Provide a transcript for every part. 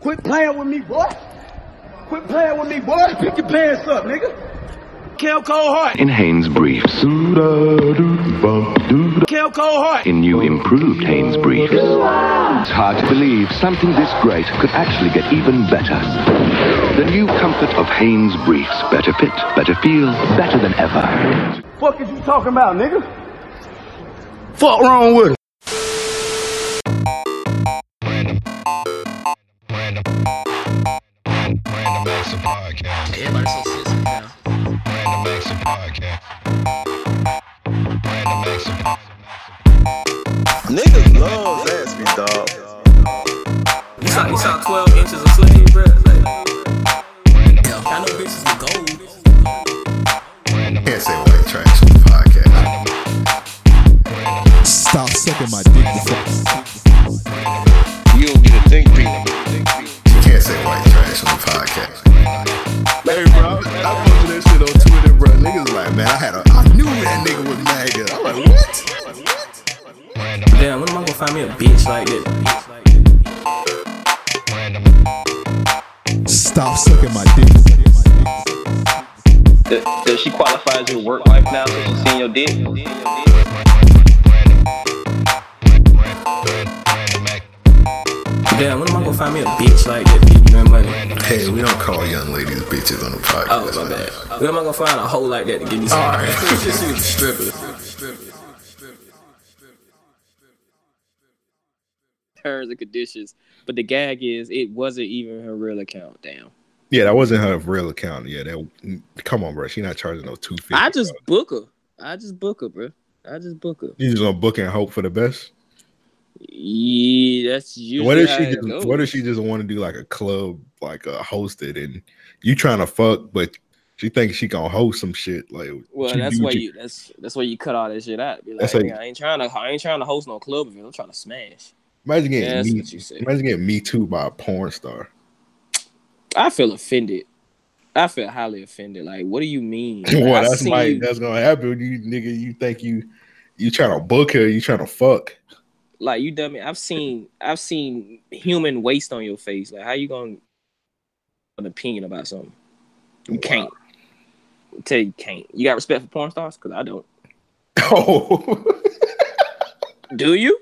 Quit playing with me, boy. Quit playing with me, boy. Pick your pants up, nigga. Kill cold heart. In Hanes Briefs. Kill cold heart. In new improved Hanes Briefs. It's hard to believe something this great could actually get even better. The new comfort of Hanes Briefs. Better fit, better feel, better than ever. Fuck is you talking about, nigga? Fuck wrong with it. Random Acts of Podcast. Everybody so sensitive now. Random Acts of Podcast. Random Acts of Niggas love Zaxby, dog. You saw, you saw 12 inches of sleeve, bro. Like, yeah, I know bitches with gold. Can't say white trash on the podcast. Stop sucking my dick before. Bitch like that? Stop sucking my dick. Does, does she qualify as your work wife now since she's seen your dick? Damn, when am I gonna find me a bitch like that? Give me money. Hey, we don't call young ladies bitches on the podcast. Oh, my man. bad. When am I gonna find a hoe like that to give me some? Alright. Just see the strippers. Terms and conditions, but the gag is it wasn't even her real account. Damn. Yeah, that wasn't her real account. Yeah, that. Come on, bro. She not charging no two fifty. I just book her. I just book her, bro. I just book her. You just gonna book and hope for the best. Yeah, that's usually What if she just? goes. What if she just want to do like a club, like a hosted, and you trying to fuck, but she thinks she gonna host some shit. Like, Well, that's why what you that's that's why you cut all that shit out. Be like, That's like- I ain't trying to I ain't trying to host no club event. I'm trying to smash. Imagine getting Yeah, me. what. Imagine getting me too by a porn star. I feel offended. I feel highly offended. Like, what do you mean? well, that's my. you- That's gonna happen. You nigga, you think you you trying to book her? You trying to fuck? like you dummy. I've seen I've seen human waste on your face. Like, how you gonna an opinion about something? You can't. I tell you, you can't. You got respect for porn stars? Cause I don't. Oh, Do you?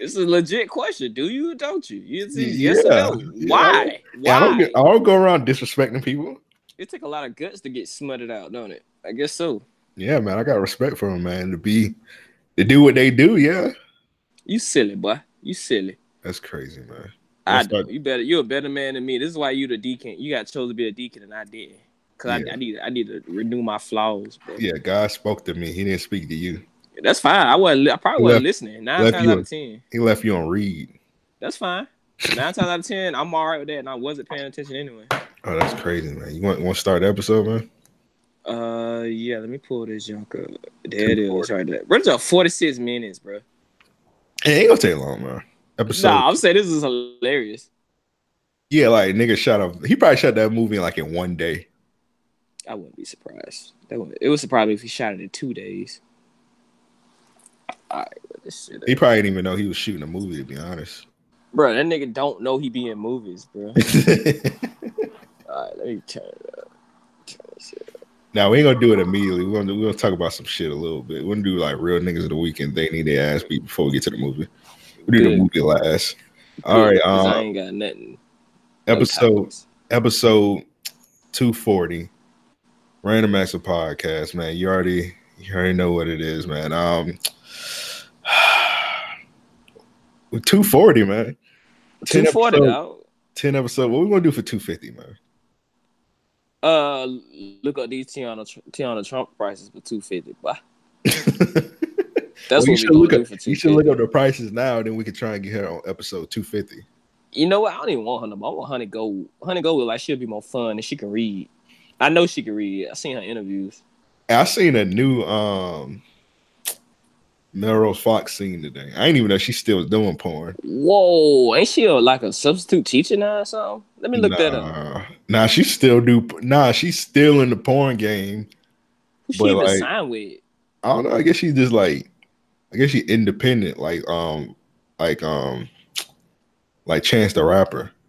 It's a legit question. Do you or don't you? You it's a yes Yeah, or no? yeah. Why? yeah, I don't. Why? Get, I don't go around disrespecting people. It take a lot of guts to get smutted out, don't it? I guess so. Yeah, man, I got respect for them, man. To be to do what they do, yeah, You silly boy. You silly. that's crazy, man. I do. start- You better. You're a better man than me. This is why you the deacon. You got chose to be a deacon, and I did. Cause Yeah. I, I need. I need to renew my flaws. Bro. Yeah, God spoke to me. He didn't speak to you. That's fine. I wasn't. I probably wasn't listening. Nine times out of ten. He left you on read. That's fine. Nine times out of ten, I'm all right with that, and I wasn't paying attention anyway. Oh, that's crazy, man. You want want to start the episode, man? Uh, yeah. Let me pull this junk up. There it is, right there. Bro, it's up 46 minutes, bro. It ain't gonna take long, man. Episode. Nah, I'm saying this is hilarious. yeah, like nigga shot up. He probably shot that movie like in one day. I wouldn't be surprised. That would, it would surprise me if he shot it in two days. All right, let this shit. He probably didn't even know he was shooting a movie. To be honest. Bro, that nigga don't know he be in movies, bro. All right, let me turn it up. Turn this shit up. now we ain't gonna do it immediately. We're gonna we're gonna talk about some shit a little bit. We're gonna do like real niggas of the weekend. They need their ass beat before we get to the movie. We do the movie last. All right, 'Cause I um, ain't got nothing. episode topics. episode 240 random acts of podcast man you already you already know what it is man um with 240 man 240 episode- dog. 10 episode what we gonna do for 250 man Uh, look up these Teanna Teanna Trump prices for 250, boy. That's Well, you what we should look up for you should look 250. up the prices now then we can try and get her on episode 250 You know what? I don't even want her no more. I want Honey Gold. Honey Gold like she'll be more fun and she can read. I know she can read. I seen her interviews. i seen a new um melrose fox scene today i ain't even know she still was doing porn Whoa, ain't she a, like a substitute teacher now or something? Let me look that up. Nah, Nah, she still do. Nah, she's still in the porn game. Who she even like- signed with? I don't know. I guess she's just like, I guess she independent, like um, like um, like Chance the Rapper.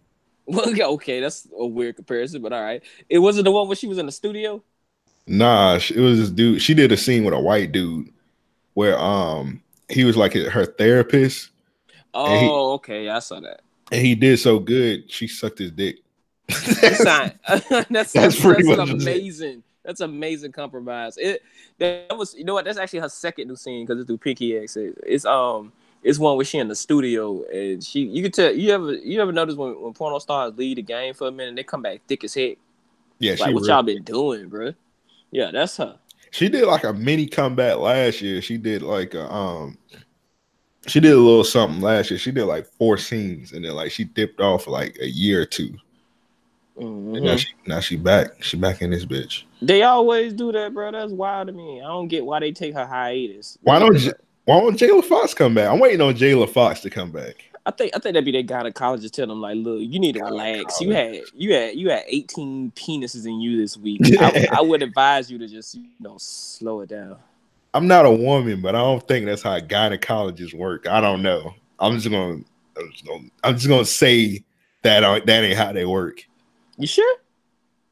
Well, okay, that's a weird comparison, but all right. It wasn't the one where she was in the studio. Nah, it was this dude. She did a scene with a white dude where um he was like her therapist, Oh, he- okay, yeah, I saw that. and he did so good she sucked his dick. That's not. that's That's that's, pretty that's much it. amazing. That's amazing compromise. It that was you know what? That's actually her second new scene because it's through Pinky X. It- It's um it's one where she in the studio and she you can tell you ever you ever notice when, when porno stars leave the game for a minute they come back thick as heck. yeah, like she what real- y'all been doing, bro? Yeah, that's her. She did like a mini comeback last year. She did like a um she did a little something last year. She did like four scenes and then like she dipped off for like a year or 2 And now she now she back. She back in this bitch. They always do that, bro. That's wild to me. I don't get why they take her hiatus. Why don't why don't Jayla Fox come back? I'm waiting on Jayla Fox to come back. I think I think that'd be their gynecologist tell them like, look, you need to relax. You had you had you had 18 penises in you this week. I, I would advise you to just you know slow it down. I'm not a woman, but I don't think that's how gynecologists work. I don't know. I'm just gonna I'm just gonna, I'm just gonna say that uh, that ain't how they work. You sure?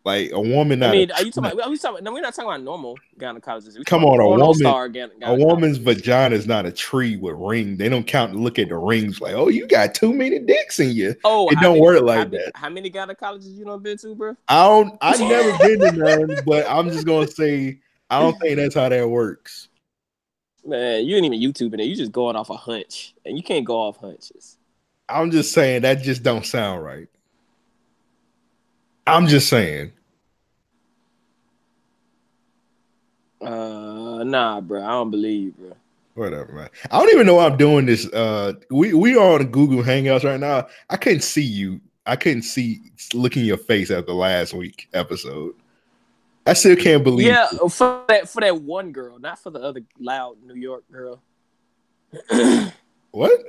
Like a woman, I mean, are you talking about? Are we talking? No, we're not talking about normal gynecologists. We're Come on, a woman- gyne- a woman's vagina is not a tree with ring. They don't count and look at the rings like, oh, you got too many dicks in you. Oh, it don't many- work how like many- that. How many gynecologists you don't been to, bro? I don't. I've never been to none, but I'm just gonna say I don't think that's how that works. Man, you ain't even YouTubing it. You just going off a hunch, and you can't go off hunches. I'm just saying that just don't sound right. I'm just saying. Uh, nah, bro. I don't believe, bro. Whatever, man. I don't even know why I'm doing this. Uh, we we are on Google Hangouts right now. I couldn't see you. I couldn't see looking your face after last week episode. I still can't believe. Yeah, for that for that one girl, not for the other loud New York girl. What?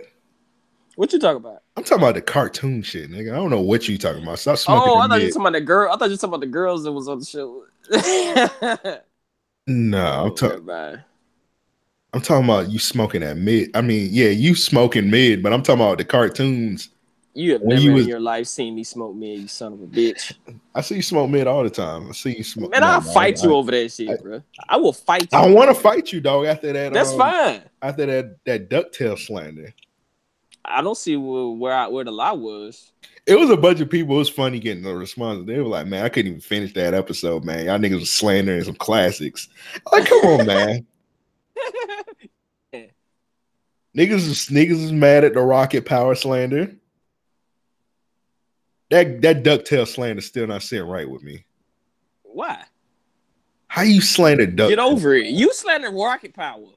What you talking about? I'm talking about the cartoon shit, nigga. I don't know what you talking about. Stop smoking. Oh, I thought you were talking about the girl. I thought you were talking about the girls that was on the show. No, I'm Oh, talking. I'm talking about you smoking that mid. I mean, yeah, you smoking mid, but I'm talking about the cartoons. You have When never you in was- your life seen me smoke mid, you son of a bitch. I see you smoke mid all the time. I see you smoke. Man, no, I'll fight I- you over that shit, bro. I will fight you. I want to fight you, dog. After that, That's um, fine. After that, that DuckTales slander. I don't see where where, I, where the lie was. It was a bunch of people. It was funny getting the response. They were like, "Man, I couldn't even finish that episode, man. Y'all niggas was slandering some classics." Like, come on, man. Niggas is niggas is mad at the rocket power slander. That that DuckTales slander still not sitting right with me. Why? How you slander duck? Get over it. You slander rocket power.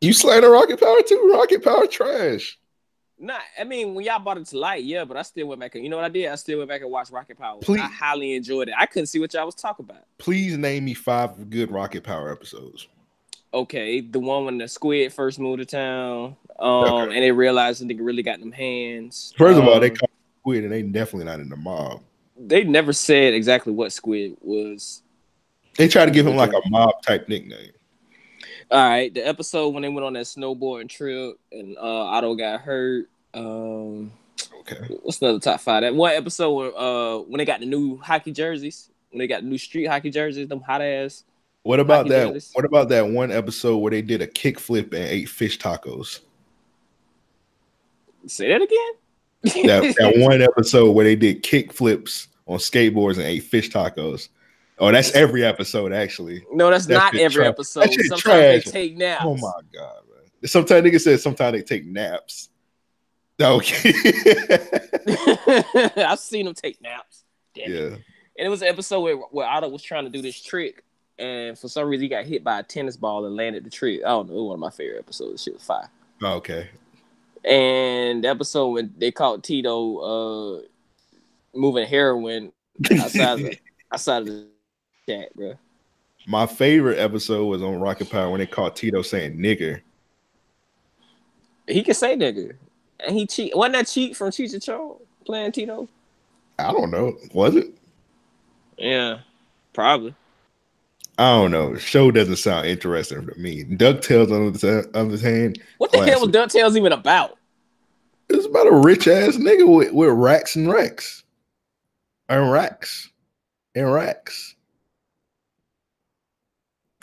You slander rocket power too. Rocket power trash. Nah, I mean when y'all brought it to light, yeah, but I still went back and you know what I did? I still went back and watched Rocket Power. Please. I highly enjoyed it. I couldn't see what y'all was talking about. Please name me five good rocket power episodes. Okay, the one when the squid first moved to town, um, Okay. and they realized the nigga really got them hands. First of all, they Um, call squid and they definitely not in the mob. they never said exactly what squid was. They tried to give him like a mob type nickname. All right, the episode when they went on that snowboarding trip and uh Otto got hurt. Um, Okay. what's another top five? That one episode where uh when they got the new hockey jerseys, when they got the new street hockey jerseys, them hot ass. What about that? jerseys. What about that one episode where they did a kickflip and ate fish tacos? Say that again. That that one episode where they did kick flips on skateboards and ate fish tacos. Oh, that's every episode actually. no, that's That not every trash. episode. Sometimes trash. they take naps. Oh my god, man. Sometimes niggas said sometimes they take naps. Okay. I've seen them take naps. Damn yeah. And it was an episode where, where Otto was trying to do this trick, and for some reason he got hit by a tennis ball and landed the trick. I don't know. It was one of my favorite episodes. Shit was fire. Oh, okay. And the episode when they caught Tito uh moving heroin outside of outside of the chat, bro. My favorite episode was on Rocket Power when they caught Tito saying nigger. He can say nigga. And he cheat. Wasn't that Cheech from Cheech and Chong playing Tito? I don't know. Was it? Yeah, probably. I don't know. The show doesn't sound interesting to me. DuckTales on the other hand, What the hell Classic. was DuckTales even about? it's about a rich ass nigga with, with racks and racks. And racks, And racks,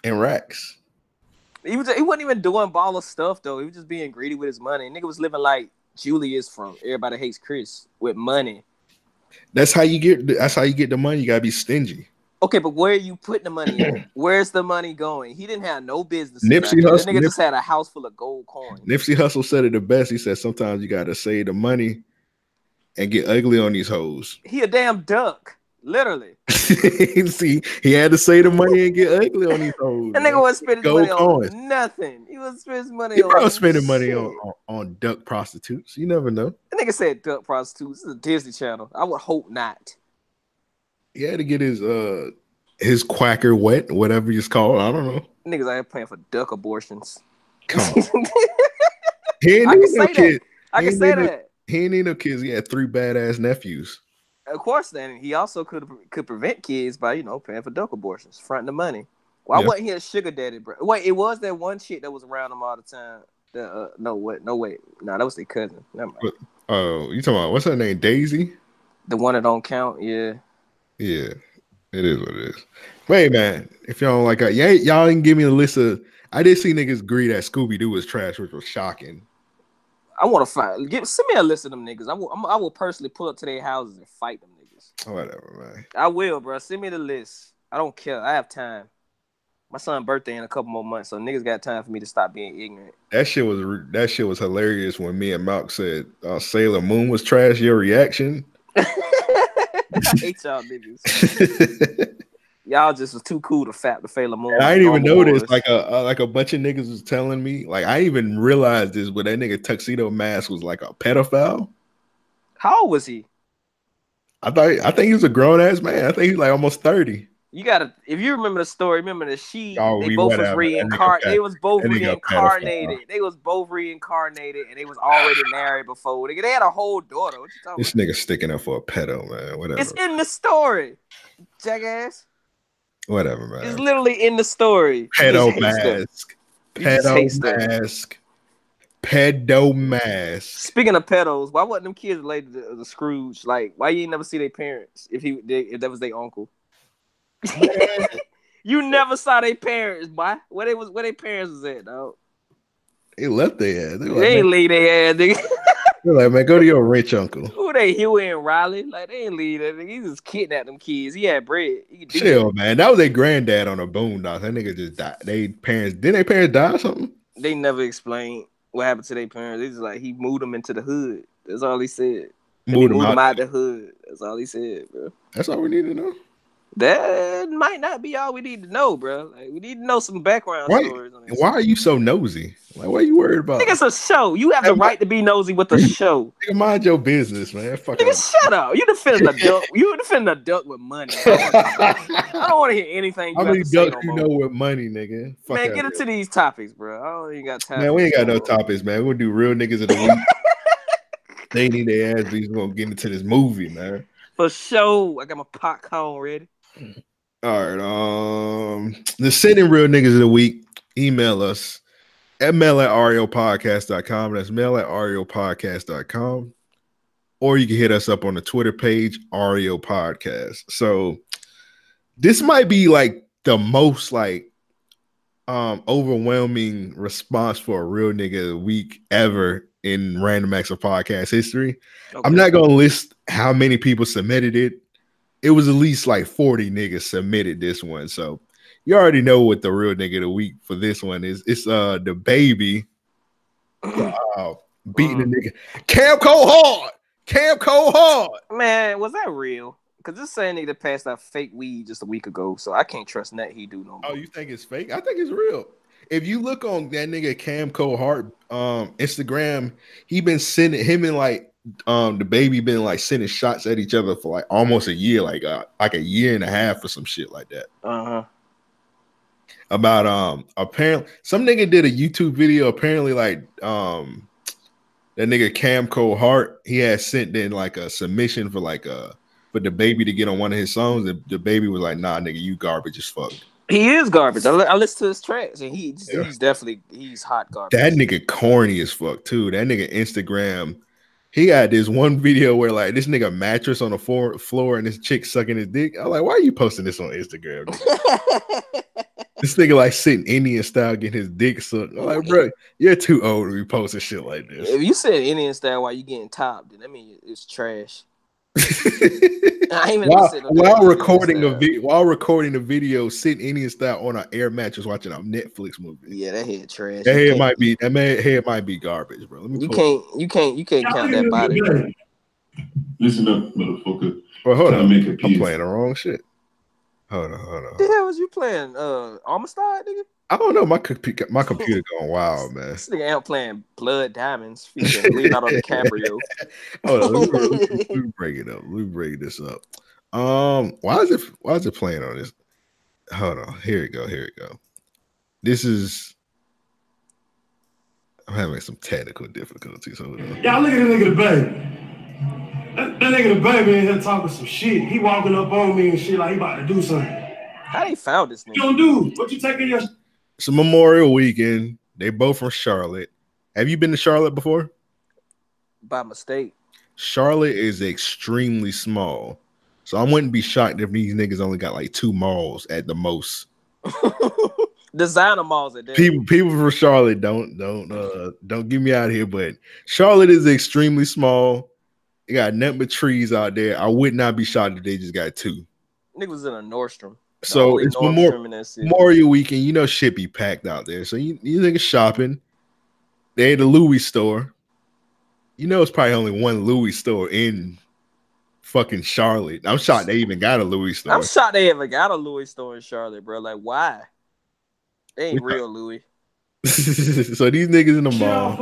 And racks. He was he wasn't even doing baller stuff though. He was just being greedy with his money. Nigga was living like Julius from Everybody Hates Chris with money. That's how you get. That's how you get the money. You gotta be stingy. Okay, but where are you putting the money? Where's the money going? He didn't have no business. Nipsey Hussle- nigga just had a house full of gold coins. Nipsey Hussle said it the best. He said sometimes you gotta save the money and get ugly on these hoes. He a damn duck, literally. See, he had to save the money and get ugly on these hoes. That nigga wasn't spending money coins. on nothing. He was spending money He on probably spending money on, on on duck prostitutes. You never know. That nigga said duck prostitutes. This is a Disney Channel. I would hope not. He had to get his uh his quacker wet, whatever it's called. I don't know. Niggas out here paying for duck abortions. Come on. He ain't I can no say that. I can say that. He ain't need no kids. He had three badass nephews. Of course, then he also could could prevent kids by you know paying for duck abortions, fronting the money. Why Yeah. wasn't he a sugar daddy, bro? Wait, it was that one chick that was around him all the time. The, uh, no, what? No, wait. No, that was their cousin. Never mind. Oh, you talking about what's her name? Daisy? The one that don't count. Yeah. Yeah, it is what it is. Wait, man, if y'all don't like yeah, y'all didn't give me a list of. I did see niggas agree that Scooby Doo was trash, which was shocking. I want to find. Give, send me a list of them niggas. I will. I'm, I will personally pull up to their houses and fight them niggas. Whatever, man. I will, bro. Send me the list. I don't care. I have time. My son's birthday in a couple more months, so niggas got time for me to stop being ignorant. That shit was that shit was hilarious when me and Malk said uh, Sailor Moon was trash. Your reaction? I hate y'all niggas. Y'all just was too cool to fap the Moon. And I didn't even notice. Like a uh, like a bunch of niggas was telling me. Like I even realized this, but that nigga tuxedo mask was like a pedophile. how old was he? I thought I think he was a grown ass man. I think he's like almost thirty. You gotta, if you remember the story, remember that she, Oh, they both was. Reincarnated. They was both reincarnated. They was both reincarnated, and they was already married before. They, they had a whole daughter. What you talking This about? nigga sticking up for a pedo, man. Whatever. It's in the story, jackass. Whatever, man. It's literally in the story. Pedo just hate stuff. mask. You just hate Pedo mask. Pedo mask. Speaking of pedos, why wasn't them kids related to uh, the Scrooge? Like, why you ain't never see their parents if he they, if that was their uncle? you never saw their parents, boy. Where they was where their parents was at, dog. They left their ass. They They ain't leave their ass, nigga. they were like, man, go to your rich uncle. Who they Huey and Riley? Like they ain't leave that. He just kidnapped them kids. He had bread. He Chill, man. That was their granddad on a boondock. That nigga just died. They parents didn't their parents die or something? They never explained what happened to their parents. They just like he moved them into the hood. That's all he said. And Moved them moved them out. the hood. That's all he said, bro. That's all we need to know. That might not be all we need to know, bro. Like we need to know some background stories. On why are you so nosy? Like, what are you worried about? Nigga, it's a show. You have the Hey, right to be nosy with the show. Nigga, mind your business, man. Fuck Nigga, off. shut up. You defending a duck. You defending a duck with money. I don't want to hear anything How many ducks no you know with money, nigga? Fuck Man, get into these topics, bro. I don't even got time. Man, we ain't got no topics, man. We'll do real niggas of the week. they need their ass beats. We're gonna get into this movie, man. For sure. I got my popcorn ready. All right. Um the sitting real niggas of the week, email us at mail at raopodcast.com. That's mail at raopodcast.com. Or you can hit us up on the Twitter page, RAO Podcast. So this might be like the most like um overwhelming response for a real nigga week ever in random acts of podcast history. I'm not gonna list how many people submitted it. It was at least like 40 niggas submitted this one. So you already know what the real nigga of the week for this one is. It's uh DaBaby uh, beating the nigga. Cam Coldheart. Cam Coldheart. Man, was that real? Cause this same nigga passed out fake weed just a week ago, so I can't trust that he do no more. Oh, you think it's fake? I think it's real. If you look on that nigga Cam Coldheart um Instagram, he been sending him and like um DaBaby been like sending shots at each other for like almost a year, like uh, like a year and a half or some shit like that. Uh huh. About um apparently some nigga did a YouTube video apparently like um that nigga Cam Coldheart he had sent in like a submission for like a for DaBaby to get on one of his songs and DaBaby was like nah nigga you garbage as fuck He is garbage. I, li- I listen to his tracks, and he Yeah. he's definitely he's hot garbage. that nigga corny as fuck too that nigga Instagram He had this one video where like this nigga mattress on the floor, floor and this chick sucking his dick. I'm like, why are you posting this on Instagram? this nigga like sitting Indian style getting his dick sucked. I'm like, bro, you're too old to be posting shit like this. if you said Indian style while you getting topped, then I mean it's trash. I ain't even while, while recording a video, while recording a video, sitting Indian style on an air mattress watching a Netflix movie. Yeah, that head trash. That You head might be that man head might be garbage, bro. Let me You can't. You can't. You can't count that body. Listen up, motherfucker. Well, hold on, make a I'm playing the wrong shit. Hold on, hold on. What the hell was you playing? Uh, Amistad, nigga. I don't know. My compu- my computer going wild, man. This nigga out playing Blood Diamonds featuring Leonardo DiCaprio. Hold on, let me, let me- let me break it up. Let me break this up. Um, why is it why is it playing on this? Hold on. Here we go. Here we go. This is. I'm having some technical difficulties. Hold on. Y'all look at the nigga DaBaby. That, that nigga DaBaby in here talking some shit. He walking up on me and shit like he about to do something. How they found this You nigga? don't do what you taking your It's a Memorial Weekend. They both from Charlotte. Have you been to Charlotte before? By mistake. Charlotte is extremely small. So I wouldn't be shocked if these niggas only got like two malls at the most. Designer malls at that. People people from Charlotte don't don't uh don't get me out of here, but Charlotte is extremely small. They got nothing but trees out there. I would not be shocked if they just got two. Nigga was in a Nordstrom. The So only it's Nordstrom Memorial, in that city. Memorial weekend. You know shit be packed out there. So you, you niggas shopping. They at a Louis store. You know it's probably only one Louis store in fucking Charlotte. I'm shocked they even got a Louis store. I'm shocked they ever got a Louis store in Charlotte, bro. Like, why? They ain't real Louis. so these niggas in the mall.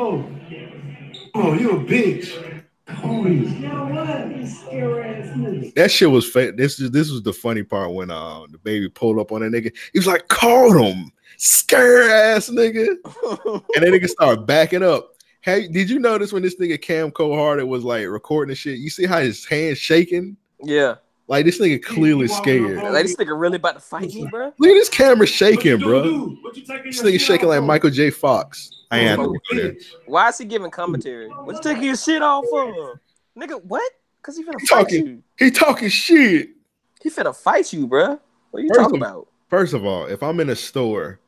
Oh, you a bitch. That shit was fake. This is this was the funny part when uh DaBaby pulled up on that nigga. He was like, called him, scare ass nigga. And then nigga started backing up. Hey, did you notice when this nigga Cam Coldheart was like recording the shit? You see how his hands shaking? yeah. Like this nigga clearly scared. Like, this nigga really about to fight me, bro. Look at this camera What you shaking, do, bro. do? What you taking This nigga shaking off like for? Michael J. Fox. I ain't to go there. Why is he giving commentary? What's taking your shit off for? Nigga, what? Cause he finna He fight talking- you. He talking shit. He finna fight you, bro. What are you First talking of- about? First of all, if I'm in a store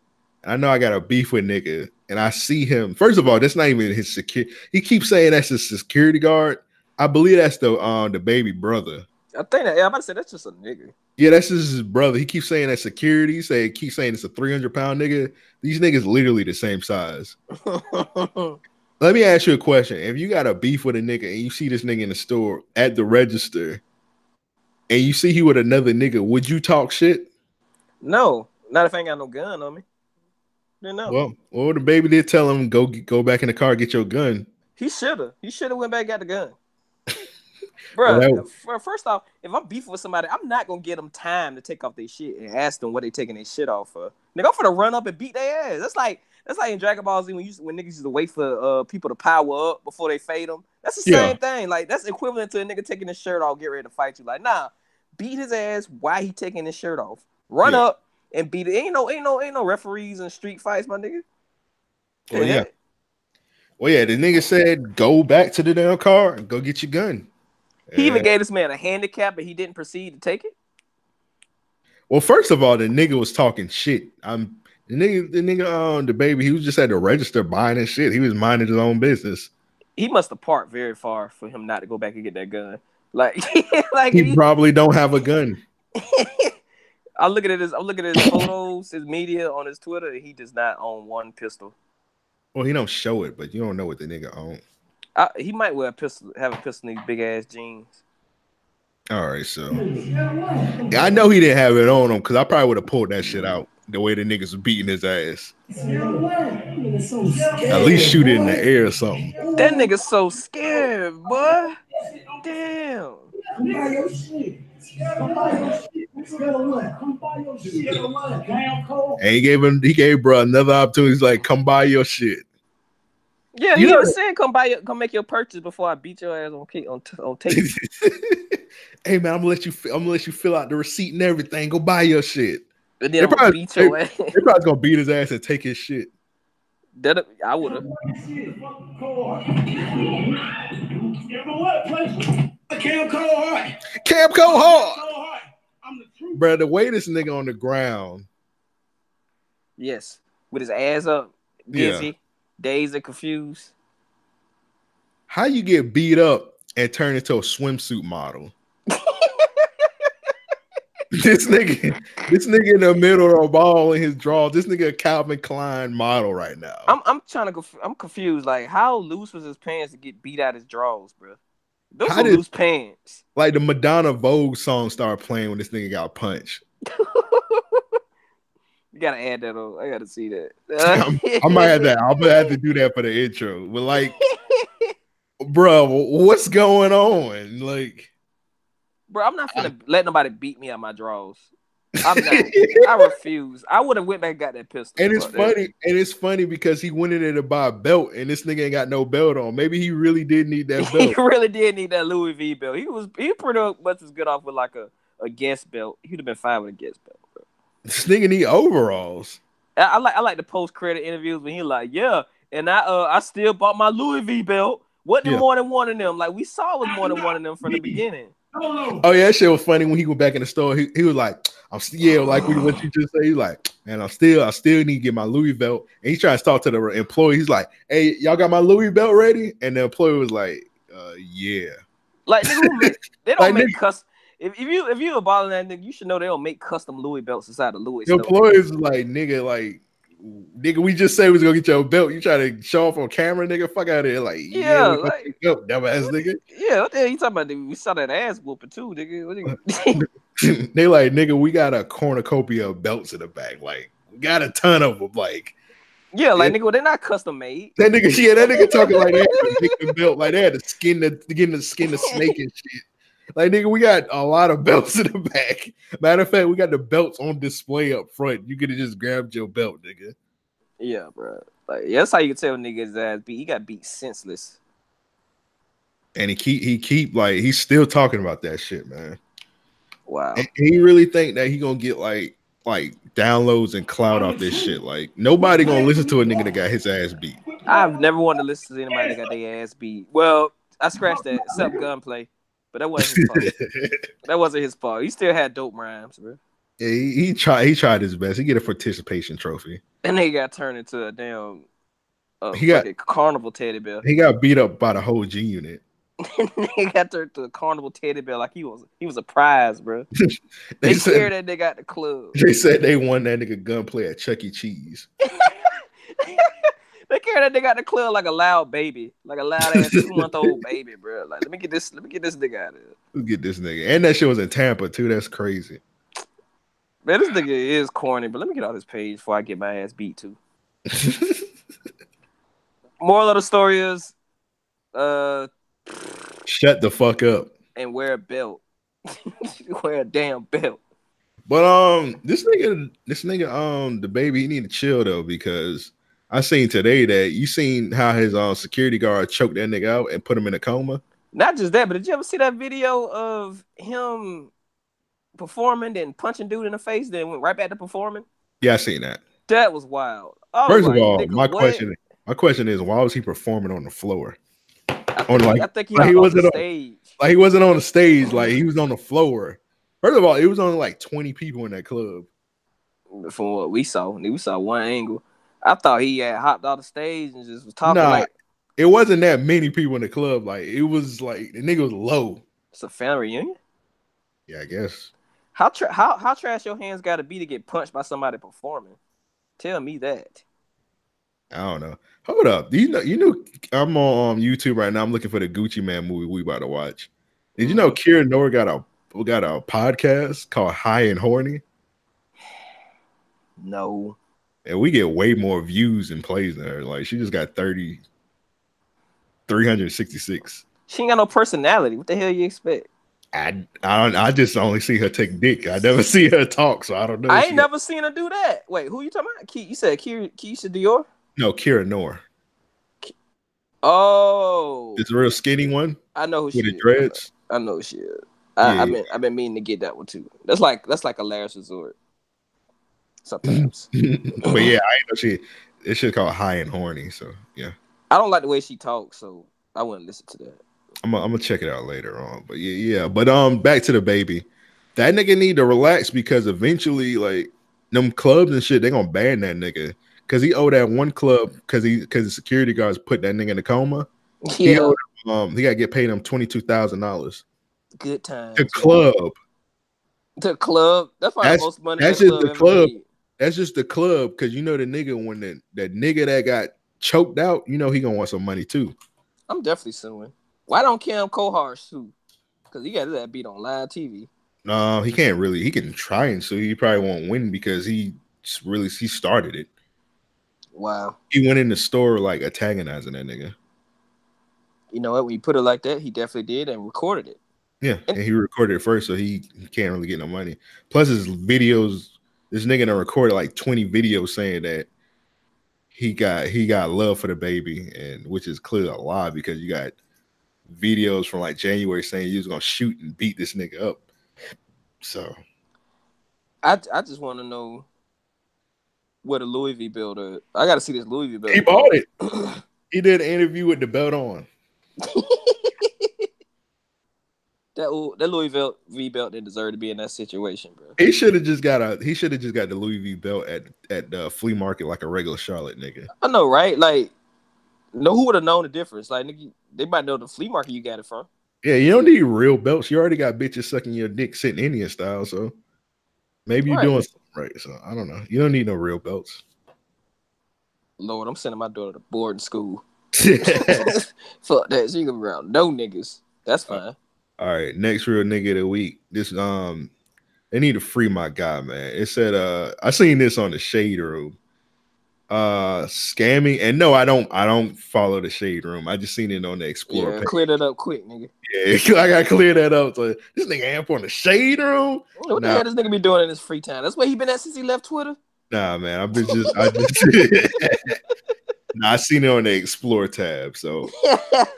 and I know I got a beef with nigga and I see him, first of all, that's not even his security. He keeps saying that's his security guard. I believe that's the um DaBaby brother. I think that, yeah, I'm about to say that's just a nigga. Yeah, that's just his brother. He keeps saying that security. Say keep saying it's a 300 pound nigga. These niggas literally the same size. Let me ask you a question. If you got a beef with a nigga and you see this nigga in the store at the register and you see he with another nigga, would you talk shit? no, not if I ain't got no gun on me. Then no. Well, well, DaBaby did tell him go go back in the car, get your gun. He shoulda. He shoulda went back and got the gun. Bro, Well, first off, if I'm beefing with somebody, I'm not gonna give them time to take off their shit and ask them what they taking their shit off for. Nigga, I'm finna run up and beat their ass. That's like that's like in Dragon Ball Z when you when niggas used to wait for uh people to power up before they fade them. That's the Yeah. same thing. Like that's equivalent to a nigga taking his shirt off, get ready to fight you. Like nah, beat his ass Why he taking his shirt off. Run Yeah. up and beat it. Ain't no ain't no ain't no referees in street fights, my nigga. Well, yeah. Well, yeah, the nigga said go back to the damn car and go get your gun. He even gave this man a handicap, but he didn't proceed to take it. well, first of all, the nigga was talking shit. I'm the nigga, the nigga on the baby, he was just at the register buying his shit. He was minding his own business. He must have parked very far for him not to go back and get that gun. Like, like He he- probably don't have a gun. I'm looking at his, I'm looking at his photos, his media on his Twitter. He does not own one pistol. Well, he don't show it, but you don't know what the nigga own. I, he might wear a pistol, have a pistol in these big ass jeans. All right, so yeah, I know he didn't have it on him because I probably would have pulled that shit out the way the niggas was beating his ass. At least shoot it in the air or something. That nigga's so scared, boy. Damn. Come buy your shit. Come buy your shit. Come buy your shit. Damn cold. And he gave him, he gave bro another opportunity. He's like, come buy your shit. Yeah, You know- never said come buy your, come make your purchase before I beat your ass on on, t- on tape. hey man, I'm gonna let you. I'm gonna let you fill out the receipt and everything. Go buy your shit. They then I'm gonna probably, beat your they- ass. they probably gonna beat his ass and take his shit. That I would have. Give him what? Place. Cam Coldheart. Cam Coldheart. I'm the truth. Bro, the way this nigga on the ground. Yes, with his ass up, Yeah. Dazed and confused. How you get beat up and turn into a swimsuit model? this nigga, this nigga in the middle of a ball in his draw. This nigga a Calvin Klein model right now. I'm I'm trying to conf- I'm confused. Like, how loose was his pants to get beat out his drawers, bro? Those How did- loose pants. like the Madonna Vogue song started playing when this nigga got punched. You gotta add that on. I gotta see that. I'm- might have that. I'm gonna have to do that for the intro. But like, bro, what's going on? Like, Bro, I'm not gonna let nobody beat me out my draws. I'm not. I refuse. I would have went back and got that pistol. and it's that. Uh, funny, and it's funny because he went in there to buy a belt, and this nigga ain't got no belt on. Maybe he really did need that belt. he really did need that Louis V belt. He was he pretty much as good off with like a, a Guess belt. He'd have been fine with a Guess belt. Bro. this nigga need overalls. I, I like I like the post credit interviews when he like, yeah, and I uh I still bought my Louis V belt. Wasn't Yeah. more than one of them. Like we saw it was more than one of them from the beginning. No, no. Oh yeah, that shit was funny when he went back in the store. He, he was like, "I'm still yeah, like what what you just say." He's like, "Man, I'm still I still need to get my Louis belt." And he's trying to talk to the employee. He's like, "Hey, y'all got my Louis belt ready?" And the employee was like, uh, "Yeah." Like nigga, who make, they don't Like, make nigga- custom. If, if you if you a balling that nigga, you should know they don't make custom Louis belts inside the Louis The store. employee like, "Nigga, like." Nigga, we just said we was gonna get your belt. You try to show off on camera, nigga. Fuck out of here, like Yeah, yeah, like- your dumbass nigga. Yeah, what the hell you talking about? nigga? We saw that ass whooping too, nigga. You- they like, nigga, we got a cornucopia of belts in the back. Like, we got a ton of them. Like, yeah, like nigga, well, they're not custom made. that nigga, yeah, that nigga talking like they had to the belt, like they had to skin the getting the skin the snake and shit. Like, nigga, we got a lot of belts in the back. Matter of fact, we got the belts on display up front. You could have just grabbed your belt, nigga. Yeah, bro. Like that's how you can tell niggas ass beat. He got beat senseless. And he keep he keep like he's still talking about that shit, man. Wow. And he really think that he gonna get like like downloads and cloud off this shit. Like nobody gonna listen to a nigga that got his ass beat. I've never wanted to listen to anybody that got their ass beat. Well, I scratched that, except gunplay. But that wasn't his fault. that wasn't his fault. He still had dope rhymes, bro. Yeah, he, he tried. He tried his best. He get a participation trophy. And they got turned into a damn uh, He got- carnival teddy bear. He got beat up by the whole G unit. he got turned to a carnival teddy bear like he was he was a prize, bro. They They said carried that nigga out the club. they said they won that nigga gunplay at Chuck E. Cheese. They carried that nigga out the club like a loud baby, like a loud ass two month old baby, bro. Like let me get this, let me get this nigga out of here. Let's get this nigga. And that shit was in Tampa too. That's crazy. Man, this nigga is corny, but let me get off this page before I get my ass beat too. Moral of the story is, uh, Shut the fuck up. and wear a belt. wear a damn belt. But um, this nigga, this nigga, um, DaBaby, he need to chill though because I seen today that you seen how his um security guard choked that nigga out and put him in a coma. Not just that, but did you ever see that video of him performing and punching dude in the face, then went right back to performing? Yeah, I seen that. That was wild. Was First of all, nigga, my what? question, my question is, why was he performing on the floor? I on like- I think he, like got he wasn't on- stage. Like he wasn't on the stage, like he was on the floor. First of all, it was only like twenty people in that club. From what we saw, we saw one angle. I thought he had hopped off the stage and just was talking Nah, like it wasn't that many people in the club. Like it was like the nigga was low. it's a family reunion. Yeah, I guess. How tra- how how trash your hands got to be to get punched by somebody performing? Tell me that. I don't know. Hold up. Do you know you know I'm on um, YouTube right now. I'm looking for the Gucci Mane movie we about to watch. Did you know Kira Noir got a got a podcast called High and Horny? No. And we get way more views and plays than her. Like she just got 30 366. She ain't got no personality. What the hell you expect? I I don't I just only see her take dick. I never see her talk, so I don't know. I ain't never seen her do that. Wait, who you talking about? Ke- you said Ke- Keisha Dior? No, Kira Noir. Oh, It's a real skinny one I know who she is. dreads. I know who she is. I, Yeah. I've been I've been meaning to get that one too. That's like that's like a last resort. Sometimes but yeah, I know she it's shit called high and horny. So yeah. I don't like the way she talks, so I wouldn't listen to that. I'm gonna I'm gonna check it out later on. But yeah, yeah. But um, back to DaBaby. That nigga need to relax because eventually, like them clubs and shit, they gonna ban that nigga because he owed that one club because he because the security guards put that nigga in a coma. He Yeah, owed, um, he got to get paid him twenty two thousand dollars. good time. The club. The club. That's probably That's- the most money. that's that just the club. That's just the club because you know the nigga when that that nigga that got choked out, you know he gonna want some money too. I'm definitely suing. Why don't Cam Coldheart sue? Because he got that beat on live TV. No, he can't really. He can try and sue. he probably won't win because he really he started it. Wow. He went in the store like antagonizing that nigga. You know what? When you put it like that, he definitely did and recorded it. Yeah, and he recorded it first, so he, he can't really get no money. Plus, his videos, this nigga done recorded like twenty videos saying that he got he got love for DaBaby, and which is clearly a lie because you got videos from like January saying you was gonna shoot and beat this nigga up. So I I just want to know what a Louis V builder. I got to see this Louis V builder. he bought it. he did an interview with the belt on. That that Louis V belt didn't deserve to be in that situation, bro. He should have just got a he should have just got the Louis V belt at at the flea market like a regular Charlotte nigga. I know, right? Like, no, who would have known the difference? Like, nigga, they might know the flea market you got it from. Yeah, you don't need real belts. You already got bitches sucking your dick sitting Indian style, so maybe you're Right. doing something right. So I don't know. You don't need no real belts. Lord, I'm sending my daughter to boarding school. Fuck that. She gonna be around no niggas. That's uh, fine. Right, next real nigga of the week. This um, they need to free my guy, man. It said uh, I seen this on the shade room. Uh, scamming and no, I don't. I don't follow the shade room. I just seen it on the Explorer Yeah, page. clear that up quick, nigga. Yeah, I gotta clear that up. So this nigga amp on the shade room. What the Nah. hell this nigga be doing in his free time? That's where he been at since he left Twitter. Nah, man, I've been just, I just, nah, I seen it on the Explore tab, so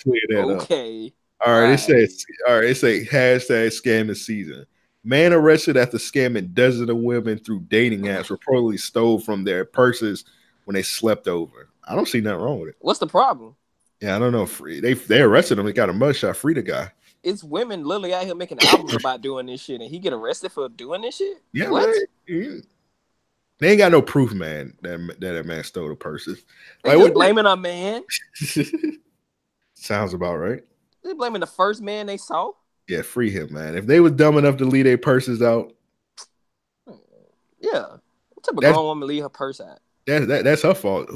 clear that up. okay. All right, it Right. says, all right, it say hashtag scamming season. Man arrested after scamming dozens of women through dating apps reportedly stole from their purses when they slept over. I don't see nothing wrong with it. What's the problem? Yeah, I don't know. Free, they they arrested him. They got a mugshot. Free the guy. It's women literally out here making albums about doing this shit, and he get arrested for doing this shit. Yeah, what? man. They ain't got no proof, man. That that, that man stole the purses. They Like, what- blaming a man. Sounds about right. They blaming the first man they saw. Yeah, free him, man. If they was dumb enough to leave their purses out, Yeah. What type of grown woman leave her purse out? that, that that's her fault.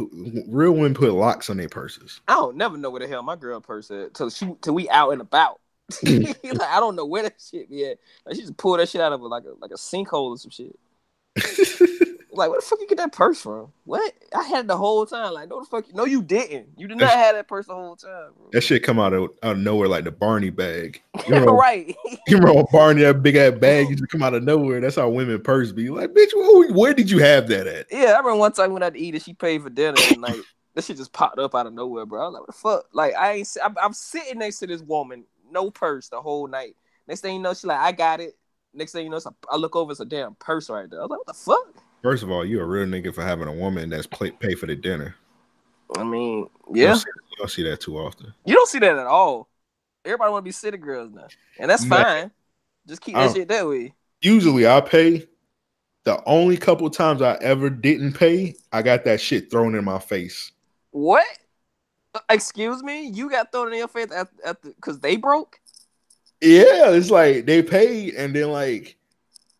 Real women put locks on their purses. I don't never know where the hell my girl purse at till she till we out and about. like I don't know where that shit be at. Like she just pulled that shit out of a, like a like a sinkhole or some shit. Like where the fuck you get that purse from? What? I had it the whole time. Like no the fuck. No, you didn't. You did not have that purse the whole time, bro. that shit come out of, out of nowhere like the Barney bag. You remember, right. you remember Barney that big ass bag you just come out of nowhere. That's how women purse be. Like, bitch, where, where did you have that at? Yeah, I remember one time we went out to eat and she paid for dinner and like that shit just popped up out of nowhere, bro. I was like, what the fuck? Like I ain't. I'm, I'm sitting next to this woman, no purse the whole night. Next thing you know, she like, I got it. Next thing you know, it's a, I look over, it's a damn purse right there. I was like, what the fuck? First of all, you a real nigga for having a woman that's play, pay for the dinner. I mean, You yeah, don't, see, you don't see that too often. you don't see that at all. Everybody want to be city girls now, and that's Man. fine. Just keep that don't- shit that way. Usually I pay. The only couple times I ever didn't pay, I got that shit thrown in my face. What? Uh, Excuse me, you got thrown in your face at, at the because they broke. Yeah, it's like they paid, and then like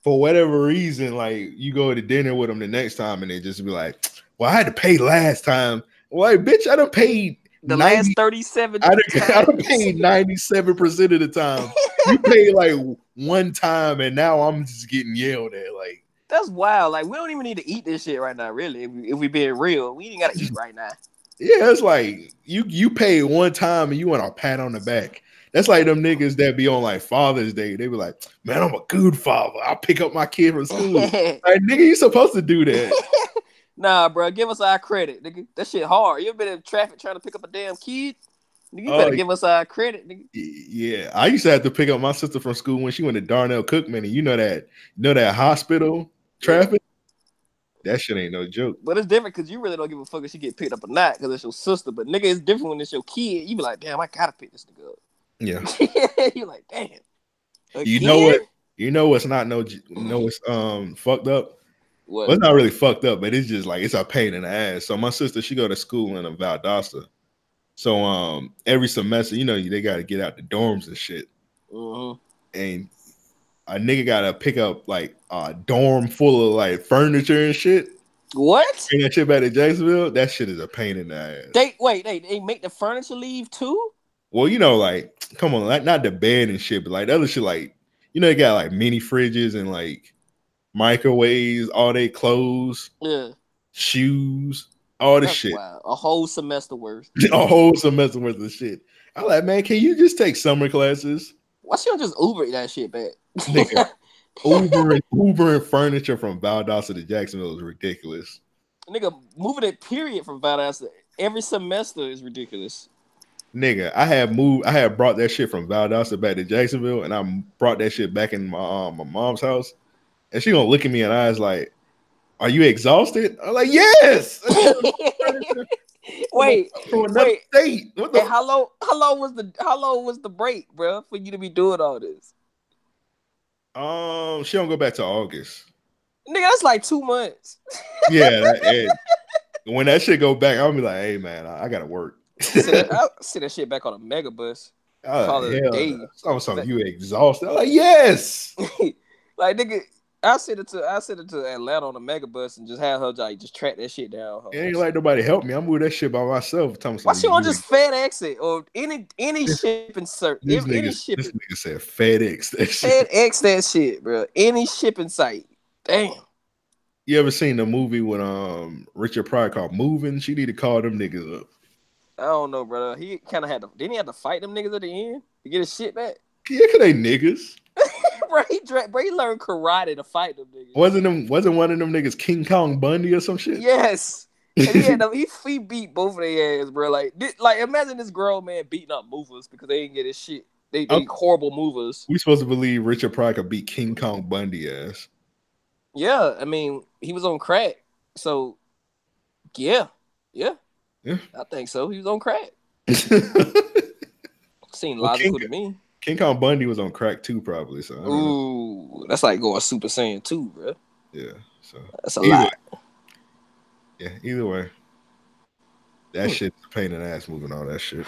for whatever reason, like you go to dinner with them the next time, and they just be like, "Well, I had to pay last time." Well, like, bitch, I done paid The 90 last thirty-seven. I done, I done paid ninety seven percent of the time. You paid like one time, and now I'm just getting yelled at. Like, That's wild. Like we don't even need to eat this shit right now. Really, if we, if we being real, we ain't gotta eat right now. yeah, it's like you you paid one time, and you want a pat on the back. That's like them niggas that be on like Father's Day. They be like, "Man, I'm a good father. I'll pick up my kid from school." like, nigga, you supposed to do that. nah, bro, give us our credit, nigga. That shit hard. You ever been in traffic trying to pick up a damn kid? Nigga, you Oh, better give us our credit, nigga. Yeah, I used to have to pick up my sister from school when she went to Darnell Cookman, and you know that, you know that hospital traffic. That shit ain't no joke. But it's different because you really don't give a fuck if she get picked up or not because it's your sister. But nigga, it's different when it's your kid. You be like, damn, I gotta pick this nigga up. Yeah. You're like, damn. You know what? You know what's not no you know what's um fucked up? What? Well, it's not really fucked up, but it's just like it's a pain in the ass. So my sister, she go to school in a Valdosta. So um every semester, you know, they gotta get out the dorms and shit. Mhm. And a nigga gotta pick up like a dorm full of like furniture and shit. What? Bring that shit back to Jacksonville. That shit is a pain in the ass. They wait, they they make the furniture leave too? Well, you know, like, come on, like not the bed and shit, but like the other shit, like, you know, they got like mini fridges and like microwaves, all their clothes, Yeah. shoes, all the shit. wild. A whole semester worth. a whole semester worth of shit. I'm like, man, can you just take summer classes? Why she don't just Uber that shit back? Nigga, Uber and Uber and furniture from Valdosta to Jacksonville is ridiculous. Nigga, moving it period from Valdosta every semester is ridiculous. Nigga, I had moved, I had brought that shit from Valdosta back to Jacksonville, and I brought that shit back in my um, my mom's house, and she gonna look at me and eyes like, "Are you exhausted?" I'm like, "Yes." Wait, wait. state. What the how long? How long was the? How long was the break, bro, for you to be doing all this? Um, she don't go back to August. Nigga, that's like two months. Yeah, and when that shit go back, I'll be like, "Hey man, I, I gotta work." See that, I'll see that shit back on a Megabus. Oh, Call it a hell day. no. Some something you exhausted. I'm like, yes. like nigga, I sent it to I sent it to Atlanta on a Megabus and just had her like just track that shit down. It ain't like nobody help me. I moved that shit by myself. Me Why something she don't just FedEx it or any any shipping This any, any nigga, shipping this nigga said FedEx. That shit. FedEx that shit, bro. Any shipping site. Damn. You ever seen the movie with um Richard Pryor called Moving? She need to call them niggas up. I don't know, brother. He kind of had to. Didn't he have to fight them niggas at the end to get his shit back? Yeah, cause they niggas. bro, he dra- bro, he learned karate to fight them niggas. Wasn't them? Wasn't one of them niggas King Kong Bundy or some shit? Yes. And he had to, he, he beat both of their ass, bro. Like, thi- like imagine this grown man beating up movers because they didn't get his shit. They, they horrible movers. We supposed to believe Richard Pryor could beat King Kong Bundy ass. Yeah, I mean, he was on crack. So, yeah, yeah, Yeah. I think so. He was on crack. Seemed Well, logical King- to me. King Kong Bundy was on crack too, probably. So I don't know. Ooh, that's like going Super Saiyan 2, bro. yeah. So That's a Either lot. yeah. Either way, that hmm. shit's a pain in the ass moving all that shit.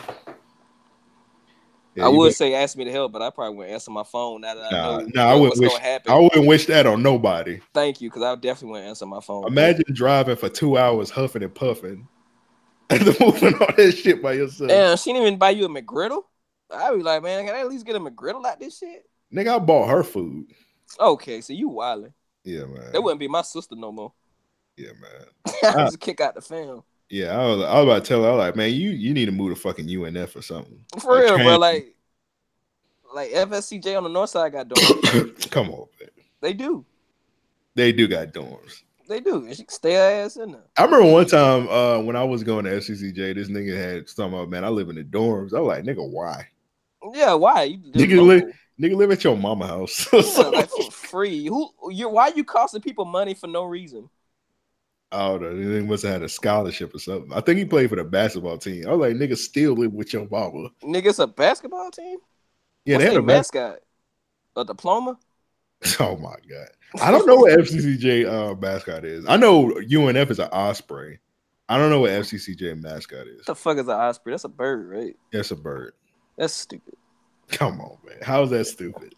Yeah, I would say ask me to help, but I probably wouldn't answer my phone now that I Nah, know nah, I wouldn't what's wish. going to happen. I wouldn't wish that on nobody. Thank you, because I definitely wouldn't answer my phone. Imagine driving for two hours, huffing and puffing, and then moving all that shit by yourself. Damn, she didn't even buy you a McGriddle. I'd be like, man, can I at least get a McGriddle out this shit? Nigga, I bought her food. Okay, so you wildin'. Yeah, man. That wouldn't be my sister no more. Yeah, man. I just kick out the fam. Yeah, I was, I was about to tell her, I was like, man, you you need to move to fucking UNF or something. For real, bro. Like, like FSCJ on the north side got dorms. come on, man. they do. They do got dorms. They do. And she stay her ass in there. I remember one time uh, when I was going to FCCJ, this nigga had something about, man, I live in the dorms. I was like, nigga, why? Yeah, why? You Nigga live, nigga live at your mama house. Yeah, like for free. Who you why you costing people money for no reason? Oh, no, he must have had a scholarship or something. I think he played for the basketball team. I was like, nigga, still live with your mama. Nigga, it's a basketball team? Yeah, What's they had a bas- mascot? A diploma? Oh my god, I don't know what FCCJ uh, mascot is. I know UNF is an osprey. I don't know what FCCJ mascot is. What the fuck is an osprey? That's a bird, right? That's a bird. That's stupid. Come on, man. How's that stupid?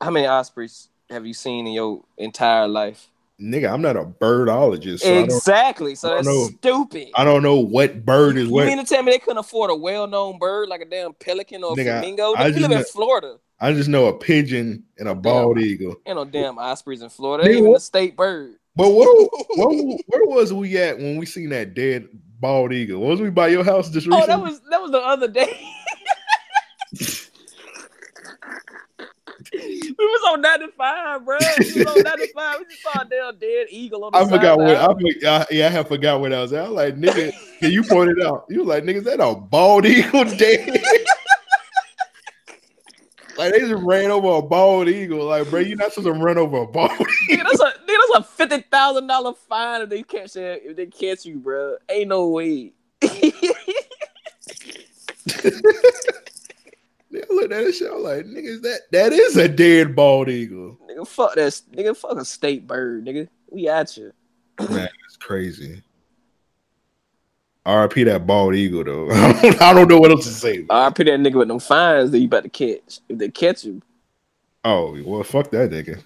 How many ospreys have you seen in your entire life? Nigga, I'm not a birdologist. So exactly. So that's know. stupid. I don't know what bird is You what. You mean to tell me they couldn't afford a well-known bird like a damn pelican or Nigga, flamingo? I you just live in Florida. I just know a pigeon and a bald eagle. Ain't no damn ospreys in Florida. They Nigga, even a state bird. But where, where, where was we at when we seen that dead bald eagle? Was we by your house just oh, recently? Oh, recently? that was that was the other day. we was on 95, bro. We was on 95. We just saw a damn dead eagle on the I side forgot of what I, house. for- I yeah I have forgot what I was at. I was like, nigga, can you point it out? You was like, nigga, is that a bald eagle dead? Like they just ran over a bald eagle. Like, bro, you're not supposed to run over a bald Nigga, that's a nigga, that's a fifty thousand dollar fine if they catch that if they catch you, bro. Ain't no way. They look at that shit. I'm like, nigga, is that that is a dead bald eagle. Nigga, fuck that. Nigga, fuck a state bird, nigga. We at you. Man, it's crazy. RP that bald eagle though. I don't, know what else to say. Put that nigga with them fines that you about to catch. If they catch you, Oh well, fuck that nigga.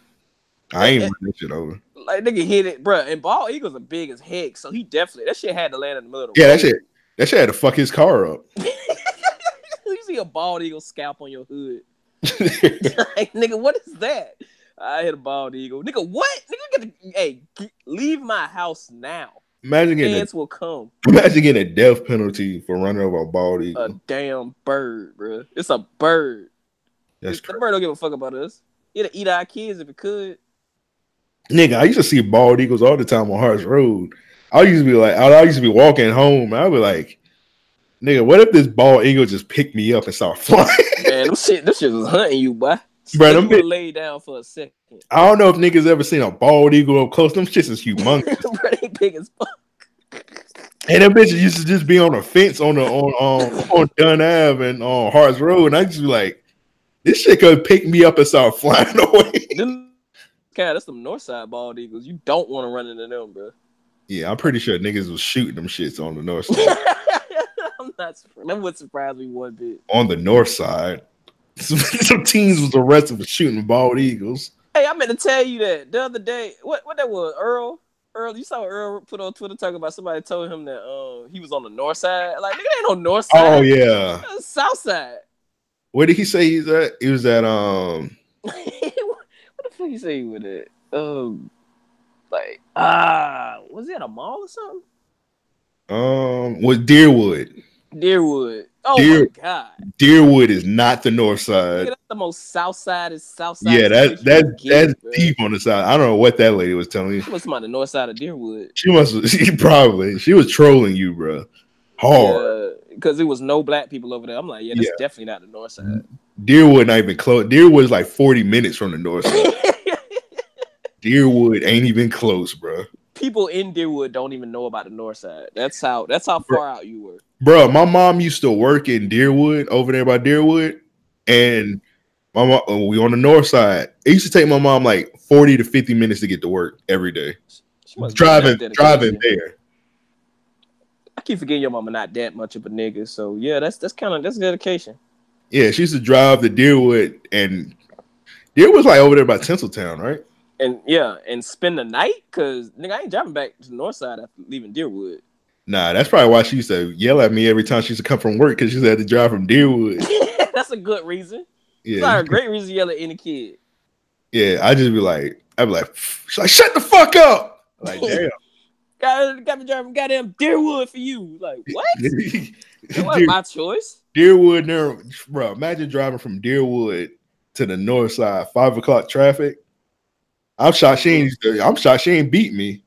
I ain't running that shit over. like nigga hit it, bro. And bald eagles are big as heck, so he definitely that shit had to land in the middle. Yeah, that shit. That shit had to fuck his car up. you see a bald eagle scalp on your hood. like, nigga, what is that? I hit a bald eagle. Nigga, what? Nigga, get the, hey, leave my house now. Imagine getting Fans a, will come. imagine getting a death penalty for running over a bald eagle. A damn bird, bro. It's a bird. That's the bird don't give a fuck about us. It'll eat our kids if it could. Nigga, I used to see bald eagles all the time on Harts Road. I used to be like, I used to be walking home. and I'd be like, nigga, what if this bald eagle just picked me up and start flying? Man, them shit, this shit was hunting you, boy. Bro, them bit- laid down for a second. I don't know if niggas ever seen a bald eagle up close. Them shits is humongous. Bro, big as fuck. and them bitches used to just be on a fence on the on on, on Dunn Ave and on Harts Road. And I just be like, this shit could pick me up and start flying away. God, that's some north side bald eagles. You don't want to run into them, bro. Yeah, I'm pretty sure niggas was shooting them shits on the north side. I'm not surprised. That would surprise me one bit. on the north side. Some, some teams was arrested for shooting bald eagles. Hey, I meant to tell you that the other day. What what that was? Earl. Earl, you saw Earl put on Twitter talking about somebody told him that um he was on the north side. Like nigga, ain't no north side. Oh yeah. South side. Where did he say he's at? He was at um what the fuck you say with it? Um, like ah, was it at a mall or something? um with Deerwood. Deerwood. Oh Deer- my god. Deerwood is not the north side. that's the most south side is south side. Yeah, that that that's bro. deep on the side. I don't know what that lady was telling you. She was on the north side of Deerwood. She must she probably she was trolling you, bro. Hard. because it was no black people over there. I'm like, yeah, that's Yeah. definitely not the north side. Deerwood not even close. Deerwood is like 40 minutes from the north side. Deerwood ain't even close, bro. People in Deerwood don't even know about the north side. That's how that's how far out you were. Bro, my mom used to work in Deerwood over there by Deerwood, and my mom, uh, we on the north side. It used to take my mom like 40 to 50 minutes to get to work every day. She Driving, driving there. I keep forgetting your mama not that much of a nigga. So yeah, that's that's kind of that's dedication. Yeah, she used to drive to Deerwood, and Deerwood's like over there by Tinseltown, right? And yeah, and spend the night because nigga, I ain't driving back to the north side after leaving Deerwood. Nah, that's probably why she used to yell at me every time she used to come from work because she had to drive from Deerwood. that's a good reason. Yeah, not a great reason to yell at any kid. yeah. I just be like, I'd be like, she's like, shut the fuck up. Like, damn. Got got me driving goddamn Deerwood for you. Like what? That wasn't my choice. Deerwood, near, bro. Imagine driving from Deerwood to the north side, five o'clock traffic. I'm shocked she ain't. I'm shocked she ain't beat me.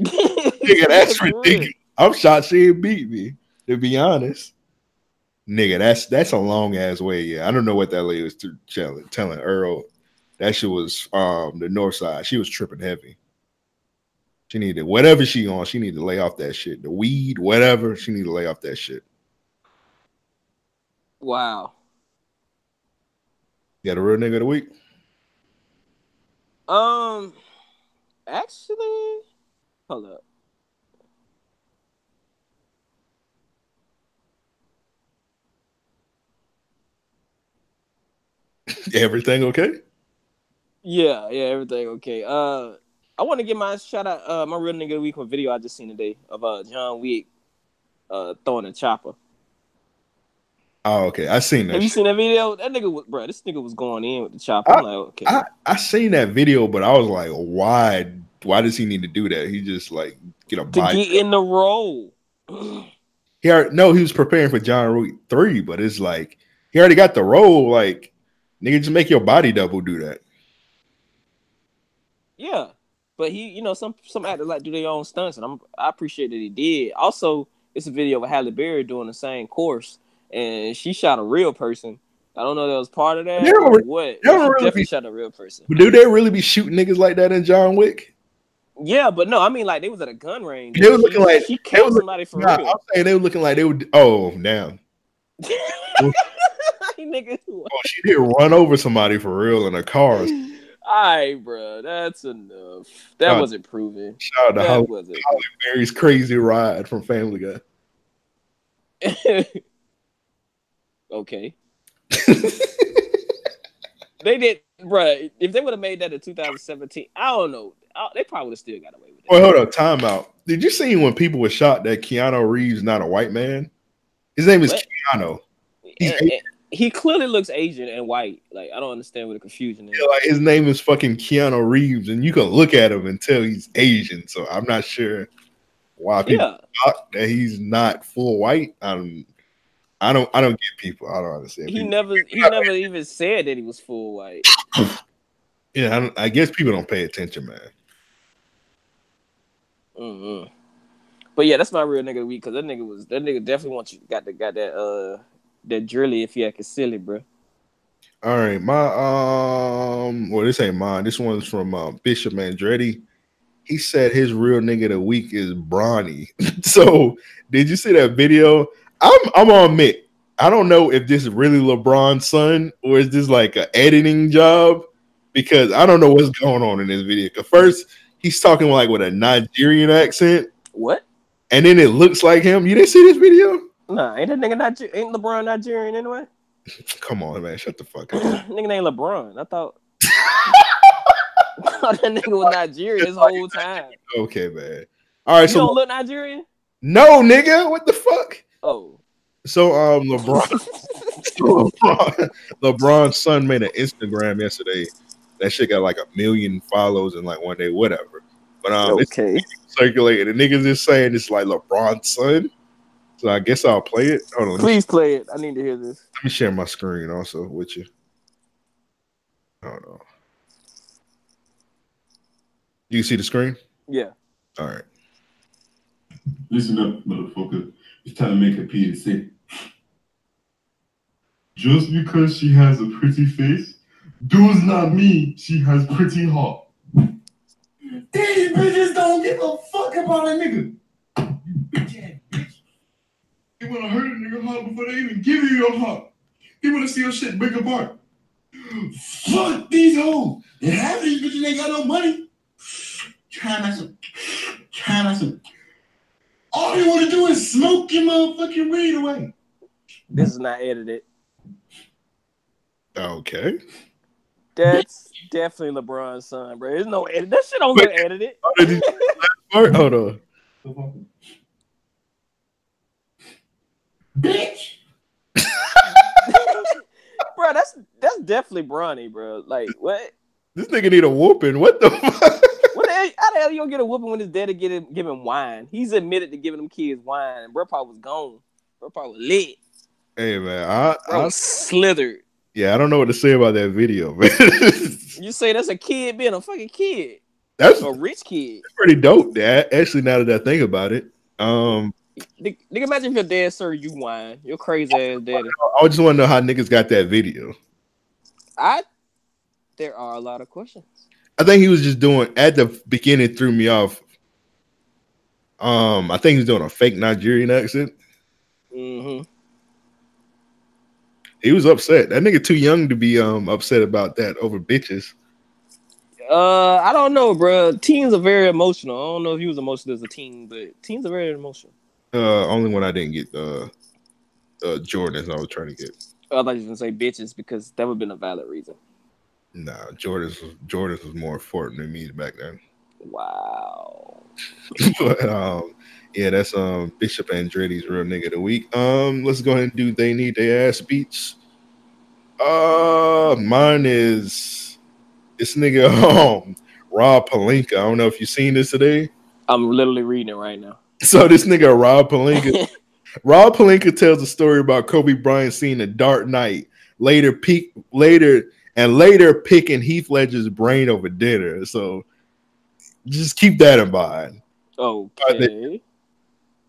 Nigga, that's ridiculous. I'm shocked she ain't beat me. To be honest, nigga, that's that's a long ass way. Yeah, I don't know what that lady was telling, telling Earl. That shit was um the north side. She was tripping heavy. She needed whatever she on. She needed to lay off that shit. The weed, whatever. She needed to lay off that shit. Wow. You got a real nigga of the week. Um, actually, hold up. Everything okay? Yeah, yeah, everything okay. Uh, I want to give my shout out, uh, my real nigga of the week for video I just seen today of uh John Wick, uh, throwing a chopper. Oh, okay. I seen that. Have you seen that video? That nigga was, bro. This nigga was going in with the chopper. I'm like, okay. I, I seen that video, but I was like, why? Why does he need to do that? He just like get a to body. get in the role. He already, no, he was preparing for John Wick three, but it's like he already got the role. Like, nigga, just make your body double do that. Yeah, but he, you know, some some actors like do their own stunts, and I'm I appreciate that he did. Also, it's a video of Halle Berry doing the same course, and she shot a real person. I don't know if that was part of that They don't or what. they don't She really definitely be- shot a real person. But do they really be shooting niggas like that in John Wick? Yeah, but no, I mean like they was at a gun range. They were She- looking like she killed was somebody for Nah, real. I'm saying they were looking like they would. Oh, damn. Nigga, Oh, she did run over somebody for real in a car. all right, bro, that's enough. That God. wasn't proven. Shout out to Halle. Halle Berry's crazy ride from Family Guy. okay. they did, bro. If they would have made that in 2017, I don't know. I- They probably would have still got away with it. Wait, hold up, time out. Did you see when people were shot that Keanu Reeves not a white man? His name is What? Keanu. And- and he clearly looks Asian and white. Like I don't understand what the confusion is. Yeah, like his name is fucking Keanu Reeves, and you can look at him and tell he's Asian. So I'm not sure why people Yeah, thought that he's not full white. I don't, I don't, I don't get people. I don't understand. he people. never he never even said that he was full white. yeah, I, I guess people don't pay attention, man. mm But yeah, that's my real nigga of the week because that nigga was that nigga definitely wants you got the got that uh that drilly if you act silly, bro. All right, my um, well, this ain't mine. This one's from uh, Bishop Andretti. He said his real nigga of the week is Bronny. so, did you see that video? I'm I'm gonna admit, I don't know if this is really LeBron's son or is this like an editing job because I don't know what's going on in this video. Cause first he's talking like with a Nigerian accent, What? and then it looks like him. You didn't see this video? Nah, ain't that nigga not ain't LeBron Nigerian anyway? Come on, man, shut the fuck up. nigga named LeBron. I thought I thought that nigga was Nigerian this whole time. Okay, man. All right, You so don't look Nigerian? no, nigga, what the fuck? Oh. So um LeBron, LeBron LeBron's son made an Instagram yesterday. That shit got like a million follows in like one day, whatever. But um it's okay. circulating. The niggas is saying it's like LeBron's son. So I guess I'll play it. Hold on. Please play it. I need to hear this. let me share my screen also with you. Hold on. You see the screen? Yeah. All right. Listen up, motherfucker. It's time to make a PSA. Just because she has a pretty face, does not mean she has pretty heart. These bitches don't give a fuck about a nigga. You bitch bitch. They wanna hurt a nigga heart before they even give you your heart. They wanna see your shit break apart. Fuck these hoes. Half of these bitches ain't got no money. Try not to. Try not to. All they want to do is smoke your motherfucking weed away. This is not edited. Okay. That's definitely LeBron's son, bro. There's no edit. That shit don't get edited. Hold on. Bitch. bro, that's that's definitely Bronny, bro. Like what? This nigga need a whooping. What the fuck? Hell, how the hell you gonna get a whooping when his daddy get him give him wine? He's admitted to giving them kids wine. Bro probably was gone. Bro probably was lit. Hey man, I, Bro I slithered. yeah, I don't know what to say about that video, man. You say that's a kid being a fucking kid. That's A rich kid. pretty dope. That actually, now that I think about it, um, Nigga, nigga, imagine if your dad served you wine. Your crazy ass daddy. I just want to know how niggas got that video. I there are a lot of questions. I think he was just doing at the beginning threw me off. Um, I think he was doing a fake Nigerian accent. Mm-hmm. He was upset. That nigga too young to be um upset about that over bitches. Uh, I don't know, bro. Teens are very emotional. I don't know if he was emotional as a teen, but teens are very emotional. Uh, only when I didn't get uh, uh Jordans, I was trying to get. I thought you was gonna say bitches because that would have been a valid reason. Nah, Jordans was Jordans was more important than me back then. Wow. but um, yeah, that's um Bishop Andretti's real nigga of the week. Um, let's go ahead and do they need their ass beats. Uh, mine is this nigga um Rob Pelinka. I don't know if you've seen this today. I'm literally reading it right now. So this nigga Rob Pelinka, Rob Pelinka tells a story about Kobe Bryant seeing a Dark Knight later peak later and later picking Heath Ledger's brain over dinner. So just keep that in mind. Oh, okay.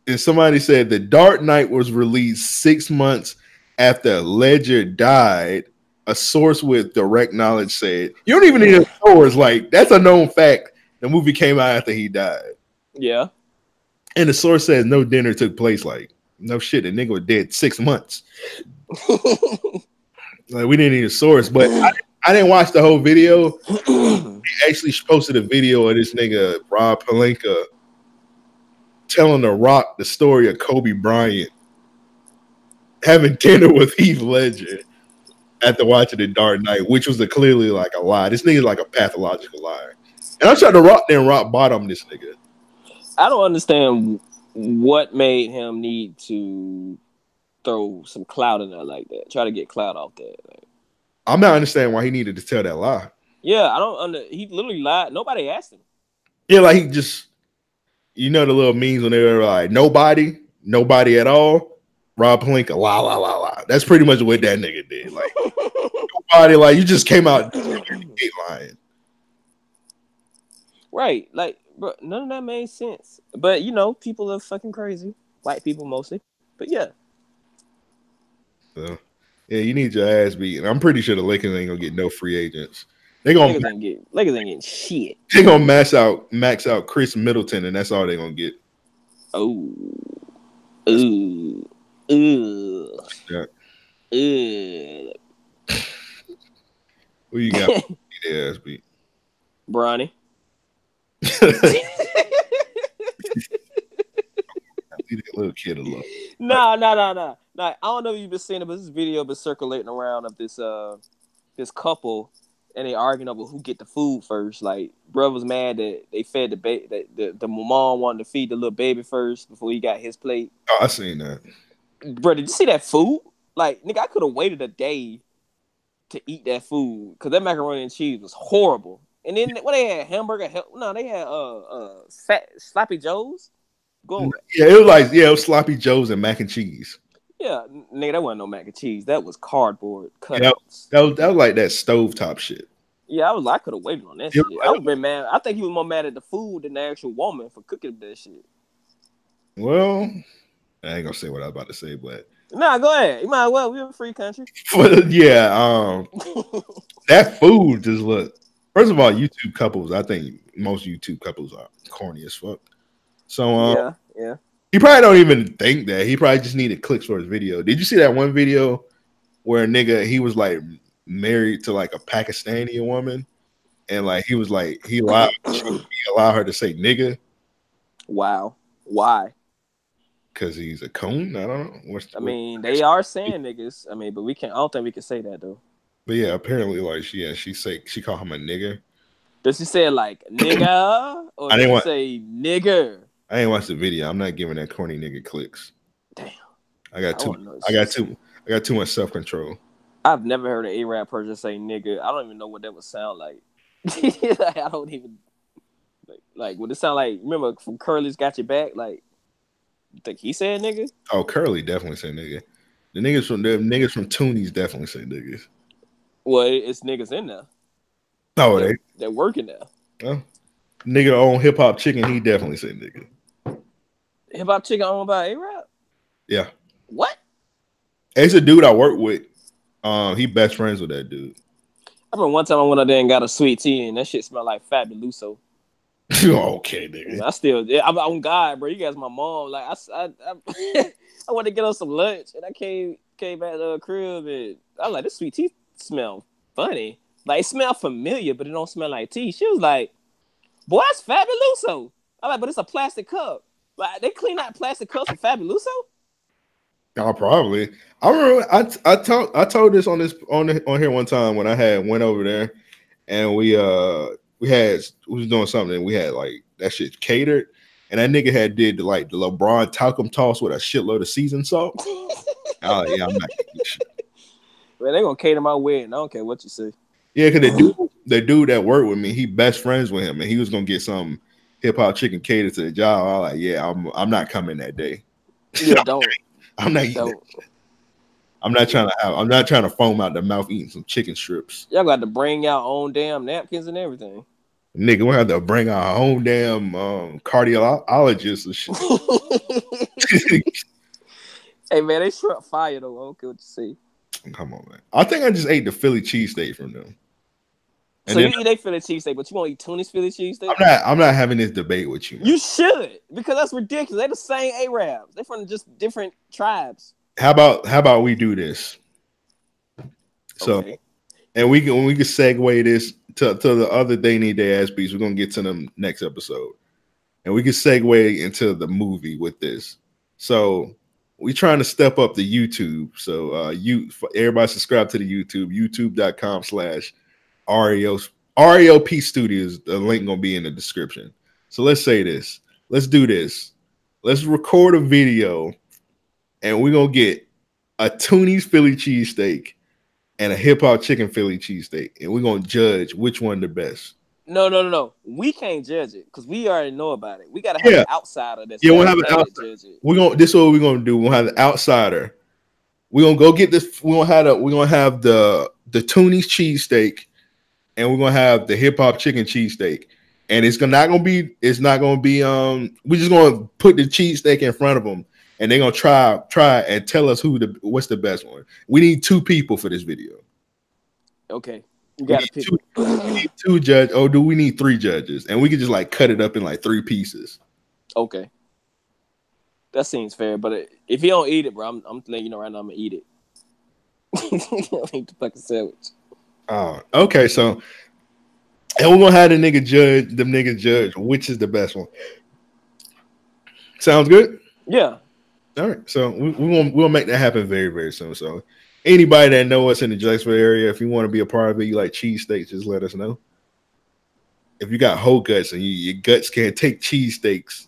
And somebody said the Dark Knight was released six months after Ledger died. A source with direct knowledge said, "You don't even need a source. Like that's a known fact. The movie came out after he died." Yeah. And the source says no dinner took place like no shit, the nigga was dead six months. like we didn't need a source, but I, I didn't watch the whole video. he actually posted a video of this nigga Rob Pelinka telling The Rock the story of Kobe Bryant having dinner with Heath Ledger after watching The Dark Knight, which was a clearly like a lie. This nigga's like a pathological liar. And I tried to rock then rock bottom this nigga. I don't understand what made him need to throw some cloud in there like that. Try to get cloud off that. Like, I'm not understanding why he needed to tell that lie. yeah, I don't under. He literally lied. Nobody asked him. Yeah, like he just, you know, the little memes when they were like, nobody, nobody at all. Rob Pelinka, la la la la. That's pretty much what that nigga did. Like, nobody, like, you just came out lying. Right, like, bro, none of that made sense. But you know, people are fucking crazy. White people mostly. But yeah, So, yeah, you need your ass beat. And I'm pretty sure the Lakers ain't gonna get no free agents. They gonna niggas ain't get niggas ain't getting shit. they gonna max out max out Khris Middleton, and that's all they gonna get. Oh, ooh, ooh, Yeah. ooh. Who you got? Their ass beat. Bronny. Leave that little kid alone. No, no, no, no. No, I don't know if you've been seeing it, but this video been circulating around of this uh this couple and they arguing over who get the food first. Like, bro was mad that they fed the baby that the, the mom wanted to feed the little baby first before he got his plate. Oh, I seen that. Bro, did you see that food? Like, nigga, I could have waited a day to eat that food because that macaroni and cheese was horrible. And then what they had hamburger? hell- No, they had uh uh fat sloppy joes. Go Yeah, it was like yeah, it was sloppy joes and mac and cheese. Yeah, nigga, that wasn't no mac and cheese. That was cardboard Yeah, that, cutouts. that was that was like that stovetop shit. Yeah, I was. I could have waited on that Yeah, shit. I would have been mad. I think he was more mad at the food than the actual woman for cooking that shit. Well, I ain't gonna say what I was about to say, but Nah, go ahead. You might as well. We're a free country. but yeah, um, that food just look. First of all, YouTube couples. I think most YouTube couples are corny as fuck. So um, yeah, yeah. He probably don't even think that. He probably just needed clicks for his video. Did you see that one video where a nigga he was like married to like a Pakistani woman, and like he was like he allowed he allowed her to say nigga Wow. Why? because he's a coon. I don't know. What's, I mean, they are saying niggas. I mean, but we can't. I don't think we can say that though. but yeah, apparently like she yeah she say she called him a nigga. Does she say like nigga or I does didn't she want- say nigger? I ain't watched the video. I'm not giving that corny nigga clicks. Damn. I got I too. I got too. I got too much self control. I've never heard an A-rap person say nigga. I don't even know what that would sound like. Like, I don't even like, like would it sound like remember from Curly's Got Your Back? Like you think he said nigga? Oh, Curly definitely say nigga. The niggas from the niggas from Toonies definitely say niggas. Well, it's niggas in there. Oh, they They're working there. oh, nigga on hip hop chicken. He definitely say nigga. Hip Hop Chicken owned by A-rap? Yeah, What? it's a dude I work with. Um, he best friends with that dude. I remember one time I went up there and got a sweet tea and that shit smelled like Fabuloso. okay, nigga. I still, yeah, I'm on God, bro. You guys, my mom. Like, I, I, I, I wanted to get on some lunch, and I came, came back to the crib, and I was like, this sweet tea smell funny. Like, it smell familiar, but it don't smell like tea. She was like, boy, that's Fabuloso. I'm like, but it's a plastic cup. Like, they clean out plastic cups for Fabuloso? Oh, probably. I remember I I told I told this on this on the, on here one time when I had went over there, and we uh we had we was doing something and we had like that shit catered, and that nigga had did like the LeBron talcum toss with a shitload of seasoned salt. oh yeah, I'm not. Man, they gonna cater my wedding. I don't care what you say. Yeah, because the dude the dude that worked with me, he best friends with him, and he was gonna get some hip hop chicken catered to the job. I'm like, yeah, I'm I'm not coming that day. Yeah, don't, I'm not eating. I'm not trying to have. I'm not trying to foam out the mouth eating some chicken strips. Y'all got to bring y'all own damn napkins and everything. Nigga, we have to bring our own damn um, cardiologist and shit. Hey man, they shrimp fire though. I don't care what you say. Come on, man. I think I just ate the Philly cheesesteak from them. And so you eat a Philly cheesesteak, but you won't eat Tunis Philly cheesesteak? I'm not I'm not having this debate with you. You should, because that's ridiculous. They're the same Arabs. They're from just different tribes. How about how about we do this? So Okay. and we can we can segue this to, to the other they need their ass beats. We're gonna get to them next episode. And we can segue into the movie with this. So we're trying to step up the YouTube. So uh you everybody subscribe to the YouTube, youtube.com slash RAO RAOP Studios. The link gonna be in the description. So let's say this. Let's do this. Let's record a video and we're gonna get a Toonies Philly cheesesteak and a hip hop chicken Philly cheesesteak, and we're gonna judge which one the best. No, no, no, no. We can't judge it because we already know about it. We gotta have Yeah. an outsider that's Yeah, we'll have an outsider. We're gonna this is what we're gonna do. We'll have the outsider. We're gonna go get this. We're gonna have the we're gonna have the the Toonies cheesesteak, and we're gonna have the hip hop chicken cheesesteak. And it's gonna not gonna be it's not gonna be um we're just gonna put the cheesesteak in front of them and they're gonna try try and tell us who the what's the best one. We need two people for this video. Okay. You We gotta pick. two, we need two judge. Oh, do we need three judges? And we can just like cut it up in like three pieces. Okay. That seems fair, but it, if you don't eat it, bro, I'm, I'm letting you know right now I'm gonna eat it. I'll eat the fucking sandwich. Oh, okay. So, and we're gonna have the nigga judge the nigga judge which is the best one. Sounds good. Yeah. All right. So we we will we'll make that happen very very soon. So anybody that know us in the Jacksonville area, if you want to be a part of it, you like cheesesteaks, just let us know. If you got whole guts and you, your guts can't take cheesesteaks,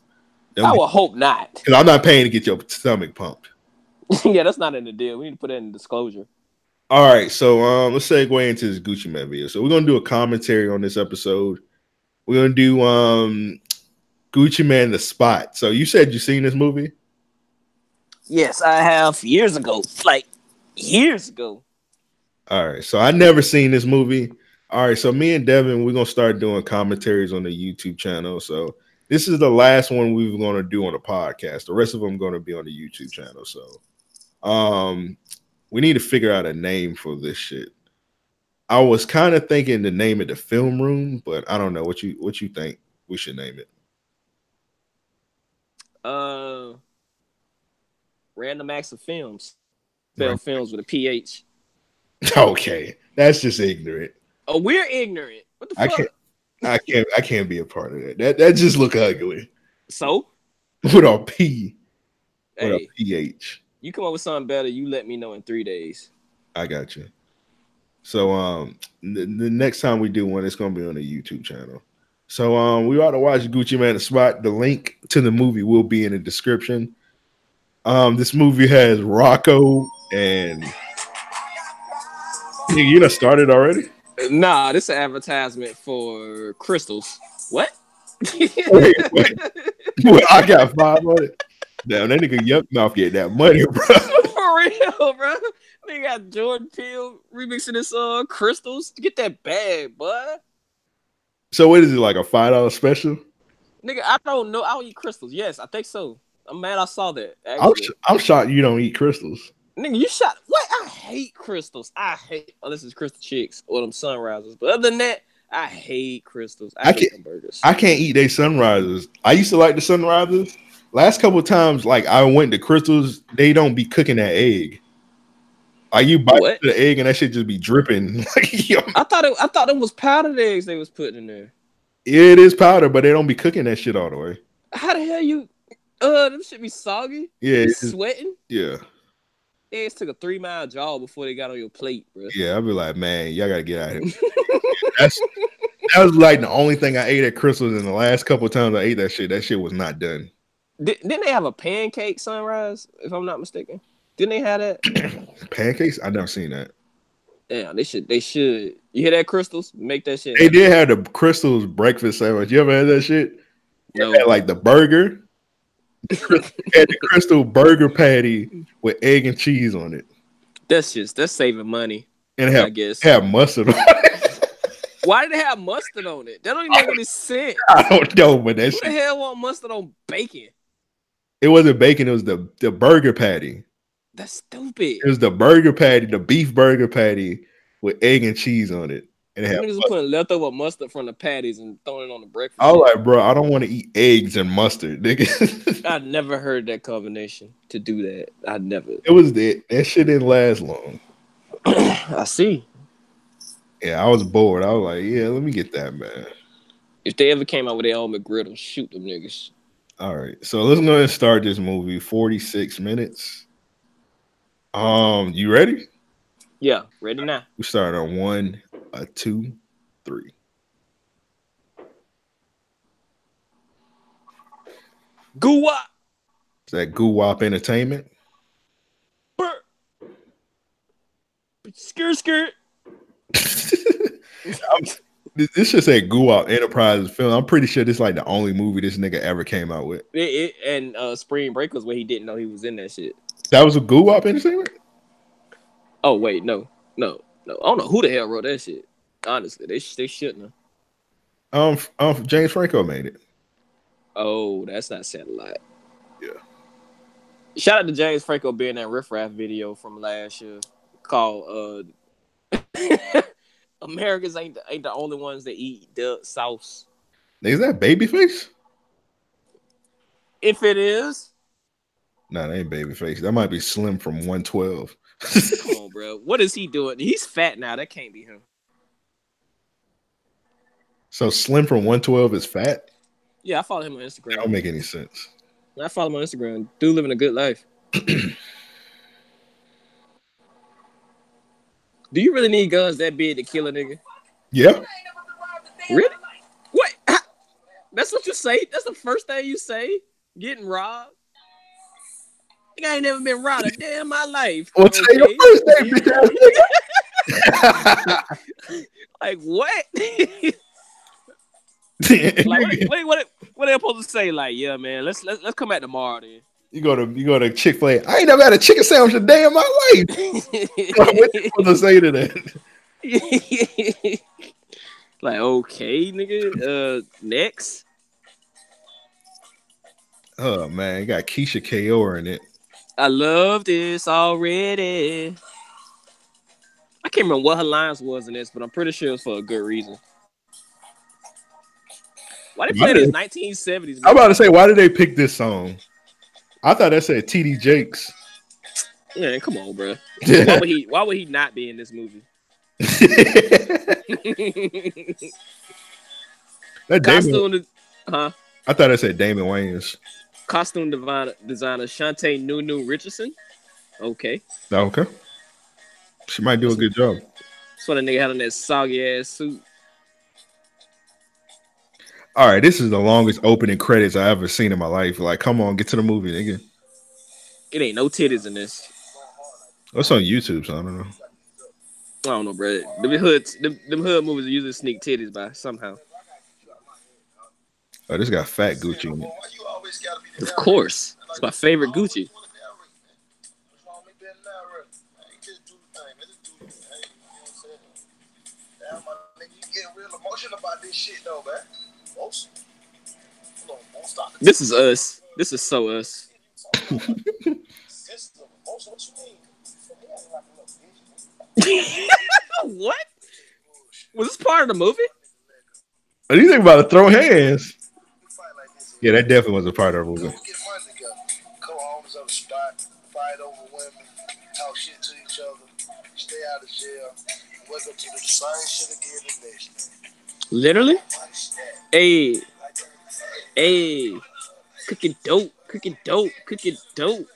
I would hope not. because I'm not paying to get your stomach pumped. yeah, that's not in the deal. We need to put that in disclosure. All right, so um, let's segue into this Gucci Mane video. So we're gonna do a commentary on this episode. We're gonna do um Gucci Mane the Spot. So you said you seen this movie? Yes, I have years ago. Like years ago. All right, so I never seen this movie. All right, so me and Devin, we're gonna start doing commentaries on the YouTube channel. So this is the last one we are gonna do on the podcast. The rest of them gonna be on the YouTube channel. So um we need to figure out a name for this shit. I was kind of thinking to name it the film room, but I don't know what you what you think we should name it. Uh Random Acts of Films. Spell Right. films with a PH. Okay, that's just ignorant. Oh, we're ignorant. What the I fuck? can't I can't I can't be a part of that. That that just look ugly. So, With a P, with hey, a PH. You come up with something better, you let me know in three days. I got you. So um the, the next time we do one, it's gonna be on the YouTube channel. So um we ought to watch Gucci Mane the Spot. The link to the movie will be in the description. Um this movie has Rocco and Nigga, you done started already? Nah, this is an advertisement for Krystals. What? Wait, wait. Well, I got five on it. Damn, that nigga Yukmouth get that money, bro. For real, bro. They got Jordan Peele remixing this song, Krystals. Get that bag, bud. So what is it like a five dollar special? Nigga, I don't know. I don't eat Krystals. Yes, I think so. I'm mad I saw that. I'm, sh- I'm shocked you don't eat Krystals. Nigga, you shot what? I hate Krystals. I hate oh, this is crystal chicks or them sunrises. But other than that, I hate Krystals. I, I hate can't- them burgers. I can't eat they sunrises. I used to like the sunrises. Last couple of times, like I went to Krystals, they don't be cooking that egg. Like you bite What? the egg and that shit just be dripping. I thought it I thought it was powdered eggs they was putting in there. it is powder, but they don't be cooking that shit all the way. How the hell you uh them should be soggy? Yeah, it's- sweating? yeah, Eggs took a three mile jog before they got on your plate, bro. yeah. I'd be like, man, y'all gotta get out of here. That's that was like the only thing I ate at Krystals. In the last couple of times I ate that shit, that shit was not done. Did, didn't they have a pancake sunrise, if I'm not mistaken? Didn't they have that? Pancakes? I never seen that. Yeah, they should. They should. You hear that, Krystals? Make that shit. They did have the Krystals breakfast sandwich. You ever had that shit? No. Had, like the burger. had the Krystal burger patty with egg and cheese on it. That's just that's saving money. And have, I guess. have mustard on it. Why did they have mustard on it? That don't even make any sense. I don't know, but that Who the hell want mustard on bacon? It wasn't bacon, it was the, the burger patty. That's stupid. It was the burger patty, the beef burger patty with egg and cheese on it. And it had are putting leftover mustard from the patties and throwing it on the breakfast. I was like, bro, I don't want to eat eggs and mustard, nigga. I never heard that combination to do that. I never. it was that that shit didn't last long. I see. Yeah, I was bored. I was like, yeah, let me get that, man. If they ever came out with their own McGriddle, shoot them niggas. All right, so let's go ahead and start this movie. Forty six minutes. Um, you ready? Yeah, ready now. We start on one, a two, three. Guwop. Is that Guwop Entertainment? Skirt skirt. This this should say Guwop Enterprises film. I'm pretty sure this is like the only movie this nigga ever came out with. It, it, and uh, Spring Break was where he didn't know he was in that shit. That was a Guwop Entertainment. Oh wait, no, no, no. I don't know who the hell wrote that shit. Honestly, they they shouldn't have. Um, um, James Franco made it. Oh, that's not saying a lot. Yeah. Shout out to James Franco being that Riff Raff video from last year called uh Americans ain't the, ain't the only ones that eat the sauce. Is that Babyface? If it is, No, that ain't Babyface. That might be Slim from 112. come on, bro. What is he doing? He's fat now. That can't be him. So Slim from 112 is fat? Yeah, I follow him on That Instagram. don't make any sense. I follow him on Instagram. Dude living a good life. Do you really need guns that big to kill a nigga? Yeah. Really? What? That's what you say? That's the first thing you say? Getting robbed? I ain't never been robbed a day in my life. Well, Okay. first name, bitch ass nigga. Like what? Like what, what, what, what are they supposed to say? Like, yeah, man, let's let's, let's come back tomorrow then. You go to you go to Chick Fil A. I ain't never had a chicken sandwich a day in my life. what you supposed to say to that? like, okay, nigga. Uh, next. Oh man, you got Keisha Kaur in it. I love this already. I can't remember what her lines was in this, but I'm pretty sure it's for a good reason. Why did they play this 1970s? I'm about to say, why did they pick this song? I thought that said TD Jakes. Yeah, come on, bro. Why would he? Why would he not be in this movie? That Damon, costume, huh? I thought I said Damon Wayans. Costume designer, designer Shantae Nunu Richardson. Okay, Okay. She might do a good job. that's what a nigga had on that soggy ass suit. All right, this is the longest opening credits I ever seen in my life. Like, come on, get to the movie, nigga. It ain't no titties in this. What's on YouTube? So I don't know. I don't know, bro. Them hood, them, them hood movies are usually sneak titties by somehow. Oh, this got fat Gucci in it. Of course, it's my favorite Gucci. This is us. This is so us. what? Was this part of the movie? What do you think about to throw hands? Yeah, that definitely was a part of the movie. Co-owners of the spot, fight over women, talk shit to each other, stay out of jail, wake up to the same shit again the next day. Literally? Hey, hey, cooking dope, cooking dope, cooking dope.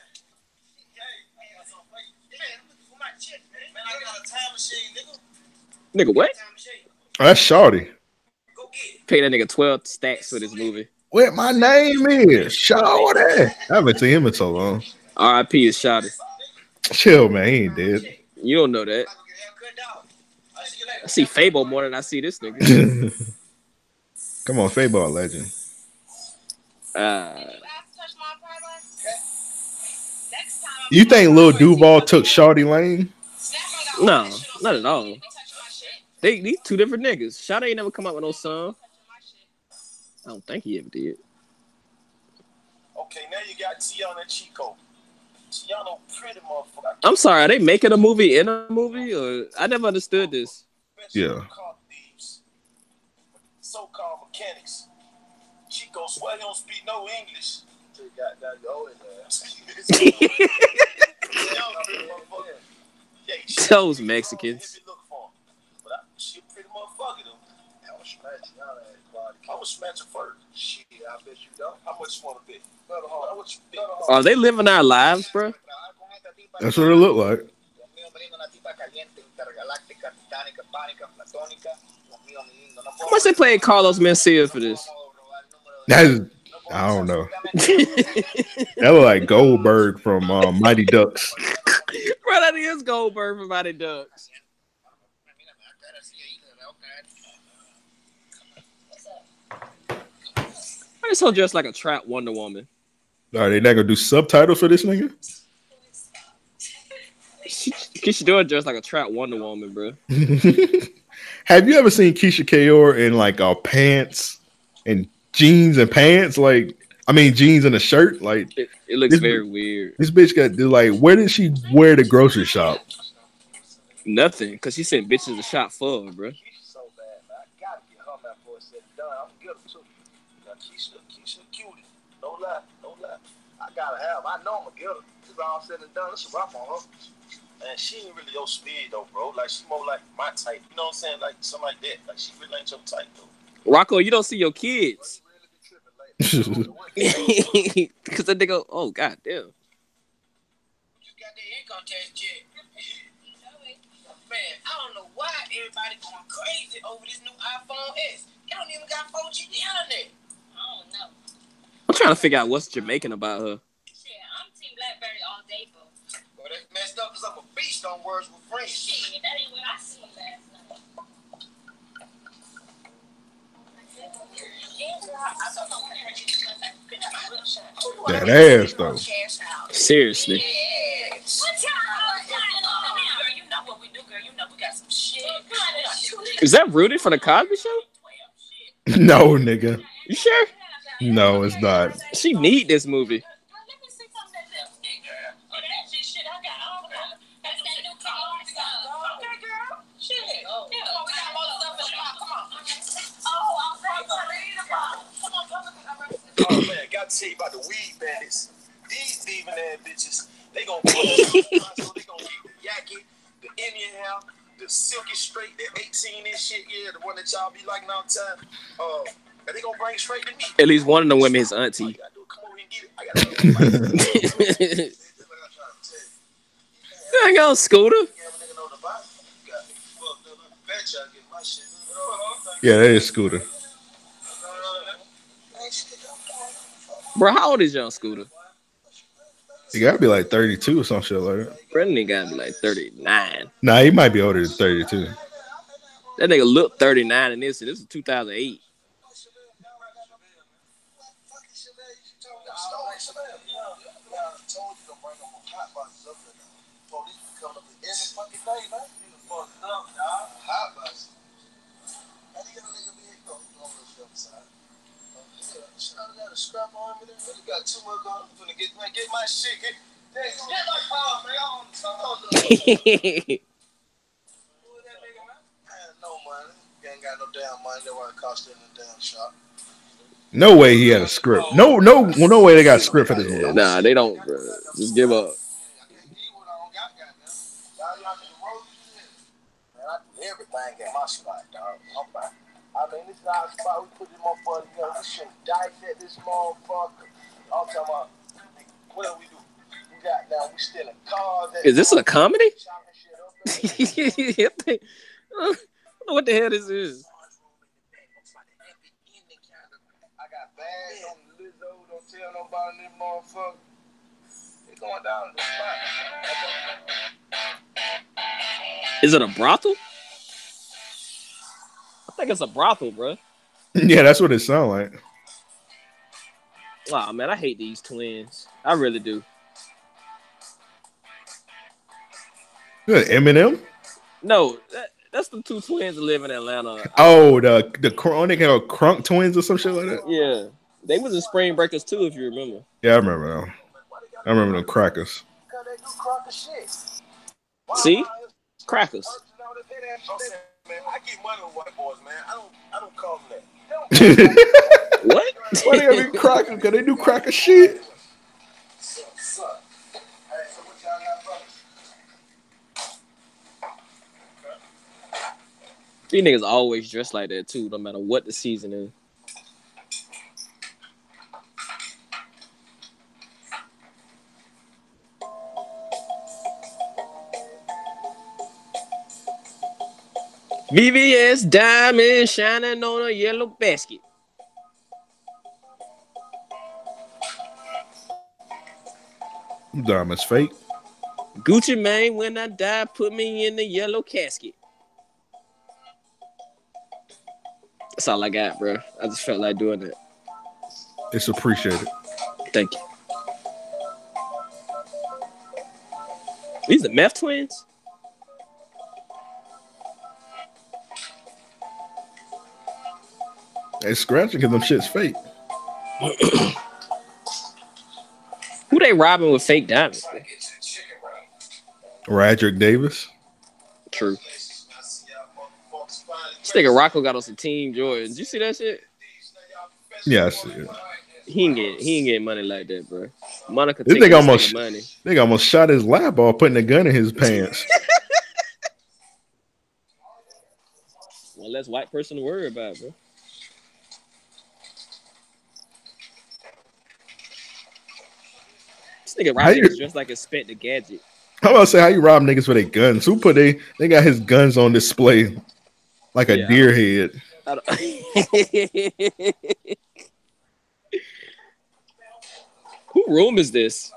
Nigga, what? Oh, that's Shawty. Pay that nigga 12 stacks for this movie. What my name is Shawty. I haven't seen him in so long. RIP is Shawty. Chill, man. He ain't dead. You don't know that. I see Fable more than I see this nigga. Come on, Fable a legend. Uh, You think Lil Duval took Shawty Lane? no, not at all. They these two different niggas. Shotty ain't never come out with no song. I don't think he ever did. Okay, now you got Tiana Chico. Tiana pretty motherfucker. I'm sorry, are they making a movie in a movie? Or I never understood this. Yeah. so-called mechanics. Chico swear he don't speak no English. Got that yo there. Those Mexicans. But I, she a pretty motherfucker though. I was smashing y'all ass body. I was smashing first. Shit, I bet you don't. How much you wanna bet? Better hard. How much you bet? Are they living our lives, bro? That's what it looked like. How much they playing Carlos Mencia for this? That is, I don't know. that look like Goldberg from uh, Mighty Ducks. Bro, that is Goldberg from Mighty Ducks. I just dressed like a trap Wonder Woman. Are they not gonna do subtitles for this nigga? She, she doing dressed like a trap Wonder Woman, bro. Have you ever seen Keyshia Ka'oir in like uh, pants and jeans and pants? Like, I mean, jeans and a shirt. Like, It, it looks This- very weird. this bitch got like, where did she wear the grocery shop? Nothing, cause she sent bitches to shop for her, bro. so bad. I gotta get her man before it's said done. I'm good too. Now, Keyshia, Keisha, cutie. No lie, no lie. I gotta have. I know I'm gonna get her. It's all said and done. It's a wrap on her. And she ain't really your speed though, bro. Like she more like my type. You know what I'm saying? Like something like that. Like she really ain't your type though. Rocco, you don't see your kids. Cause then they go, oh god damn. income tax check. Man, I don't know why everybody going crazy over this new iPhone S. It don't even got 4G internet. I don't know. I'm trying to figure out what's Jamaican about her. Shit, I'm Team Blackberry all day, bro. Well, messed up because I'm a beast on words with friends. Shit, that ain't what I seen last night. That ass though. Seriously. Is that Rudy from the Cosby Show? no, nigga. You sure? No, it's not. She need this movie. Tell you about the weed bandits. These thieving ass bitches, they gonna put so they gonna get the yaki, the Indian hair, the silky straight, the 18 and shit, yeah, the one that y'all be liking all the time. Uh, and they gonna bring straight to me. At least one of the women is auntie. Hang on, Scooter. Yeah, that is Scooter. Bro, how old is young Scooter? He gotta be like 32 or some shit like that. Brendan gotta be like 39. Nah, he might be older than 32. That nigga look 39 in this, and this is 2008. Scrap on me, then. You got too much going. I'm finna get, man, get my shit. Get, get, get my car, man. I don't, I don't no money. You ain't got no damn money. That's why it cost in the damn shop. No way he had a script. No, no, no way they got a script for this movie. Nah, they don't, bro. Just give up. I do everything at my spot, dog. I'm fine. I mean, this is our spot. We put this motherfucker together. We should dissect this motherfucker. I'm talking about, what do we do? We got now, we stealing cars. Is this a comedy? what the hell this is? I got bags on Lizzo. Don't tell nobody this motherfucker. It's going down the spot. Is it a brothel? Think it's a brothel, bro. Yeah, that's what it sounds like. Wow, man, I hate these twins. I really do. Good, Eminem. No, that, that's the two twins that live in Atlanta. Oh, the the chronic or crunk twins or some shit like that. Yeah, they was in Spring Breakers too, if you remember. Yeah, I remember them. I remember them crackers. See, crackers. Man, I get money with white boys, man. I don't, I don't call them that. What? Why they gotta be cracker? Cause they do cracker shit. These niggas always dress like that too, no matter what the season is. VVS diamond shining on a yellow basket. Diamond's fake. Gucci Mane, when I die, put me in the yellow casket. That's all I got, bro. I just felt like doing it. It's appreciated. Thank you. These are meth twins? They scratching because them shit's fake. Who they robbing with fake diamonds? Radric Davis. True. This nigga Rocco got on some Team Jordans. You see that shit? Yeah, I see it. He ain't get he ain't getting money like that, bro. Monica This nigga almost, nigga money. nigga almost shot his lap ball putting a gun in his pants. One less white person to worry about, bro. Nigga How Rob niggas dressed like a spent the gadget. How about say how you rob niggas with their guns? Who put they they got his guns on display like a Yeah. deer head? Who room is this?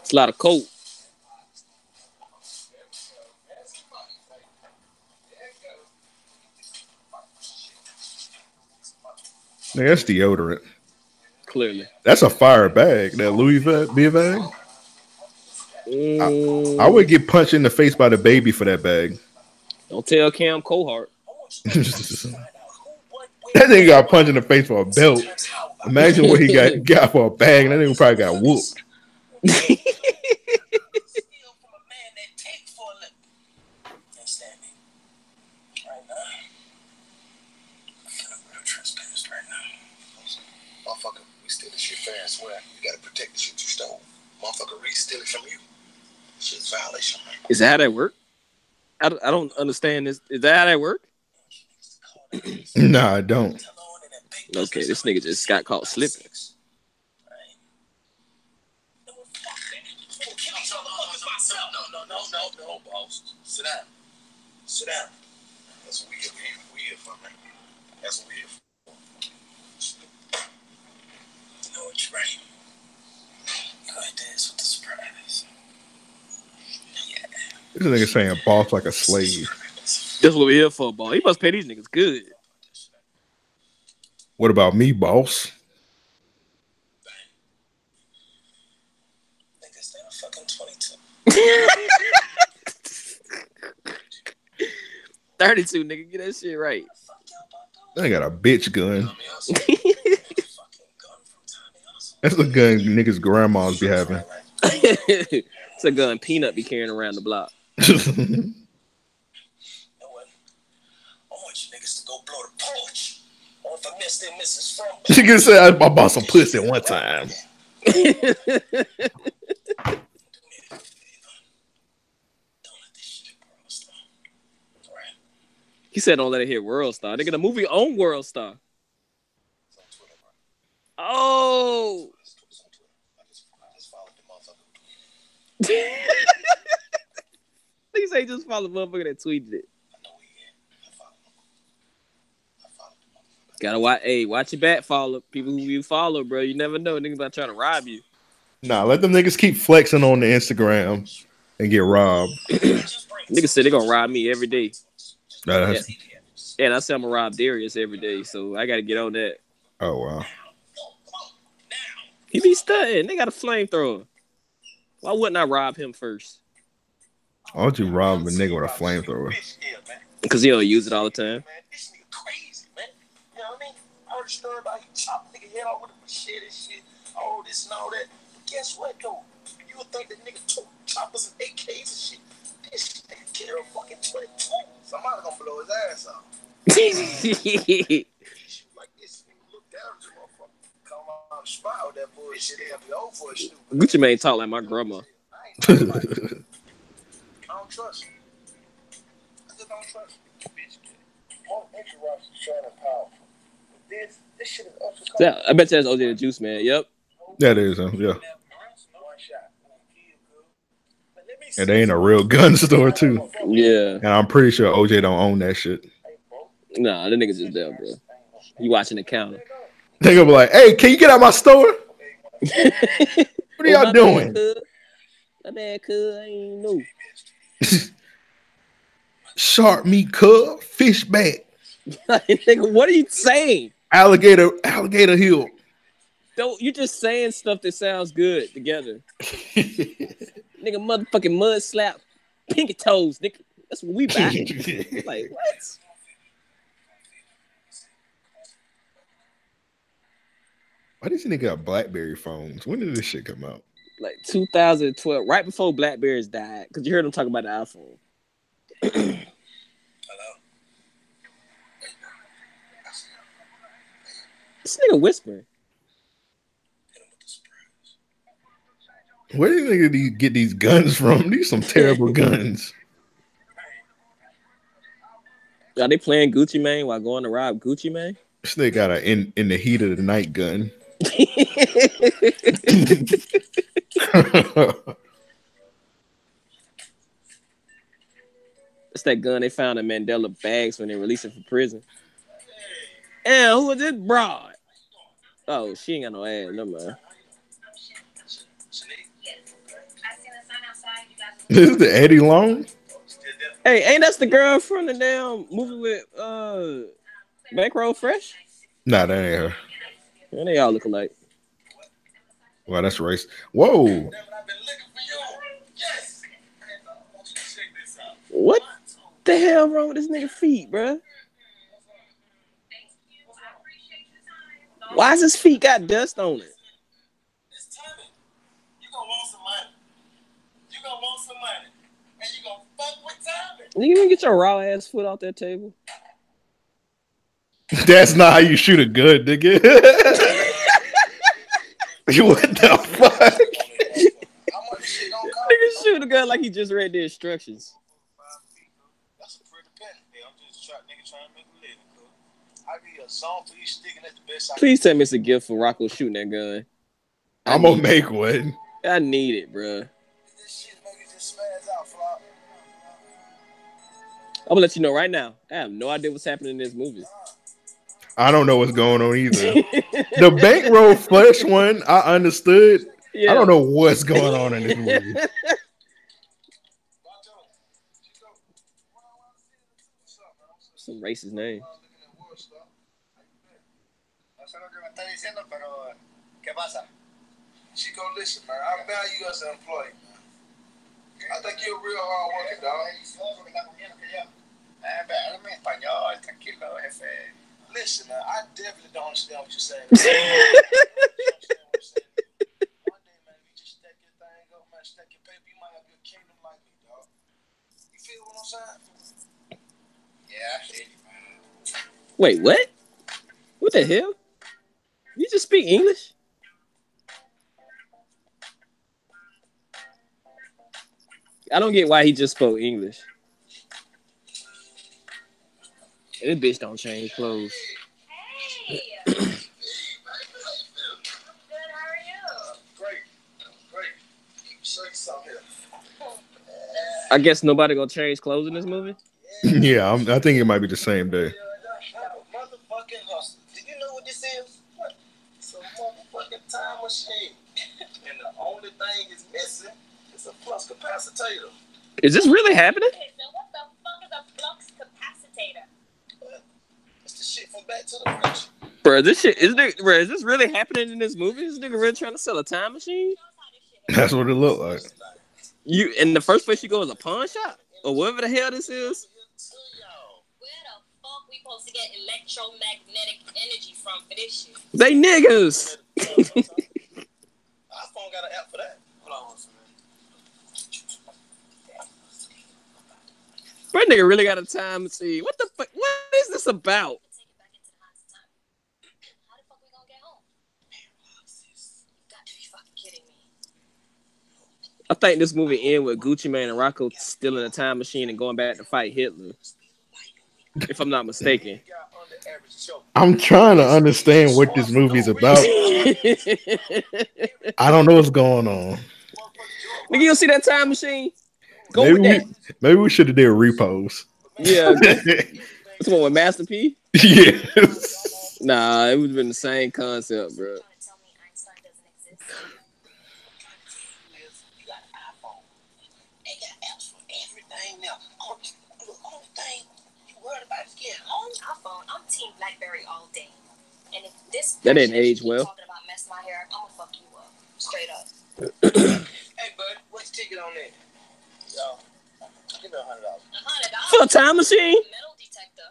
It's a lot of coat. Nigga, that's deodorant. Clearly. That's a fire bag. That Louis V V bag. Mm, I would get punched in the face by the baby for that bag. Don't tell Cam Coldheart. that nigga got punched in the face for a belt. Imagine what he got got for a bag. That nigga probably got whooped. Motherfucker, we steal this shit fair and square. You gotta protect the shit you stole. Motherfucker, re steal it from you. Shit's violation, man. Is that how that work? I, don't- I don't understand this. Is that how that work? Nah, I don't. Okay, this nigga just got caught slipping. No, no, no, no, no, boss. Sit down. Sit down. That's what we here for. We here for, man. That's what we here for. You know what, you're right. You go ahead dance with the surprise. This nigga saying boss like a slave. That's what we here for, boy. He must pay these niggas good. What about me, boss? Thirty-two, nigga, get that shit right. They got a bitch gun. That's the gun niggas' grandmas be having. it's a gun Peanut be carrying around the block. She can say I I bought some pussy one time. He said, "Don't let it hit World Star." Nigga, the movie own World Star. Oh. He say just follow the motherfucker that tweeted it. Gotta watch. Hey, watch your back. Follow people who you follow, bro. You never know. Niggas about to try to rob you. Nah, let them niggas keep flexing on the Instagram and get robbed. Niggas said they gonna rob me every day. Nah, that's- Yeah, and I say I'm gonna rob Darius every day, so I gotta get on that. Oh wow. He be studying. They got a flamethrower. Why wouldn't I rob him first? Why would you robbing a nigga with a flamethrower? Because he don't use it all the time. This nigga crazy, man. You know what I mean? I heard a story about him chopping a nigga head off with a machete and shit, all this and all that. Guess what, though? You would think that nigga took choppers and AKs and shit. This nigga carried a fucking 22. Somebody's gonna blow his ass off. Gucci Mane talk like my grandma. don't trust. I just don't trust him. Bitch, more interrupts short and powerful. But this, this shit is up to Yeah, I bet you that's OJ the Juiceman. Yep. That is him. Yeah. One shot. And they ain't a real gun store too. Yeah. And I'm pretty sure OJ don't own that shit. Nah, the niggas just there, bro. You watching the counter. They gonna be like, "Hey, can you get out my store? What are y'all doing?" Bad, cuz. my bad, cuz. I ain't know. Shark meat cub, fish back, Nigga, what are you saying? alligator, alligator hill. Don't you just saying stuff that sounds good together? nigga, motherfucking mud slap, pinky toes, nigga. That's what we buy. like what? Why does nigga got BlackBerry phones? When did this shit come out? Like 2012, right before Blackberries died, because you heard them talking about the iPhone. Hello. This nigga whispering. Where do you nigga these- get these guns from? These some terrible guns. Are they playing Gucci Mane while going to rob Gucci Mane? This nigga got a in in the heat of the night gun. It's that gun they found in Mandela bags when they released it from prison. And who was this broad? Oh, she ain't got no ass, no man. this is the Eddie Long. Hey, ain't that's the girl from the damn movie with uh Bankroll Fresh? Nah, that ain't her. And they all look alike. Wow, that's race. Whoa, What the hell wrong with this nigga feet, bruh? Why is his feet got dust on it? You gonna want some money. You gonna want some money. And you gonna fuck with timing. You gonna get your raw ass foot off that table? that's not how you shoot a gun, nigga. what the fuck? Nigga shoot a gun like he just read the instructions. That's a pretty penny. Hey, I'm just trying, nigga trying to make a living, cuz. I be a song for each sticking at the best Please tell me it's a gift for Rocco shooting that gun. I I'm gonna need- make one. I need it, bruh. I'm gonna let you know right now. I have no idea what's happening in this movie. I don't know what's going on either. the Bankroll Fresh one, I understood. Yeah. I don't know what's going on in this movie. Some racist name. ¿Qué pasa? Chico, listen, man. I value you as an employee, man. I think you're a real hard worker, dog. Listen, man, I definitely don't understand what you're saying. One day, man, you just stack your thing up, man, stack your paper, you might have your kingdom like me, dog. You feel what I'm saying? Yeah, I feel you, man. Wait, what? What the hell? You just speak English? I don't get why he just spoke English. This bitch don't change clothes. Great, great. Show you something here. I guess nobody gonna change clothes in this movie. yeah, I'm, I think it might be the same day. Motherfucking hustle. Do you know what this is? What? It's motherfucking time machine. and the only thing is missing is a flux capacitor. Is this really happening? Shit from Back to the Future. Bro, this shit is this, bro, is this really happening in this movie? Is this nigga really trying to sell a time machine? That's what it looked like. You in the first place you go is a pawn shop? Or whatever the hell this is? we supposed to get electromagnetic energy from for this shit? They niggas. iPhone got an app for that. Hold on one second. Bro, nigga really got a time machine. What the fuck? What is this about? I think this movie end with Gucci Mane and Rocco stealing a time machine and going back to fight Hitler. If I'm not mistaken. I'm trying to understand what this movie's about. I don't know what's going on. Nigga, you see that time machine? Go Maybe with we, that. maybe we should have did a repos. Yeah. What's one with Master P? yes. Nah, it would have been the same concept, bro. Everything now. Only only thing you worried about is getting home. iPhone. I'm Team BlackBerry all day. And if this That didn't age well. Talking about mess my hair, I'm gonna fuck you up straight up. Hey, bud, what's the ticket on that? Yo, give me a hundred dollars. Hundred For a time machine? Metal detector.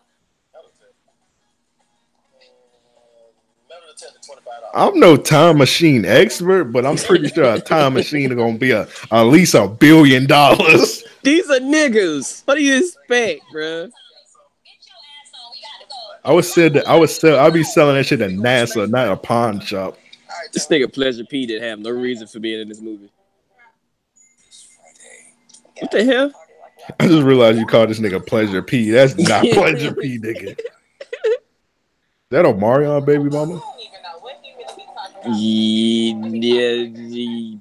Mm, metal detector, twenty-five dollars. I'm no time machine expert, but I'm pretty sure a time machine is gonna be a at least a billion dollars. These are niggas. What do you expect, bro? I would say that I would sell. I'd be selling that shit at NASA, not a pawn shop. This nigga Pleasure P didn't have no reason for being in this movie. What the hell? I just realized you called this nigga Pleasure P. That's not Pleasure P, nigga. That Omarion baby mama? Yeah,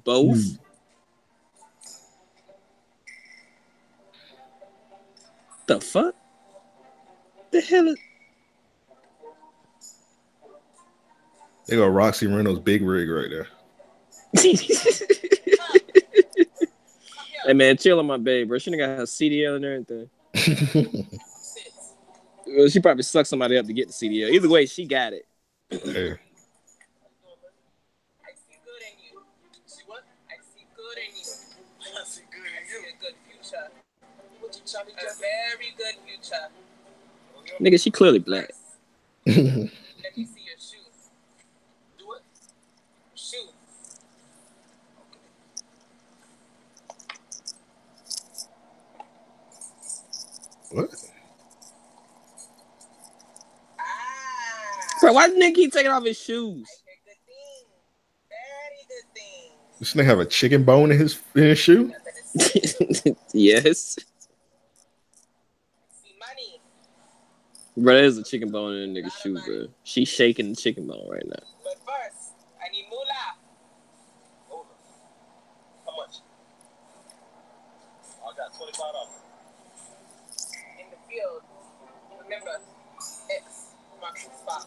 both. What the fuck? The hell is They got Roxy Reynolds big rig right there. Hey man, chill on my babe, bro. She done got her CDL and everything. Well, she probably sucked somebody up to get the CDL. Either way, she got it. Hey. See what? I see good in you. I see good in you. a good future. What you trying to A very good future. Nigga, she clearly black. Let me see your shoe. Do it. Shoe. What? Bro, why did nigga keep taking off his shoes? This nigga have a chicken bone in his in his shoe? yes. Bro, there's a chicken bone in a nigga's shoe, bro. She's shaking the chicken bone right now. But first, I need moolah. Hold on. How much? I got twenty-five dollars. In the field, remember, X marks the spot.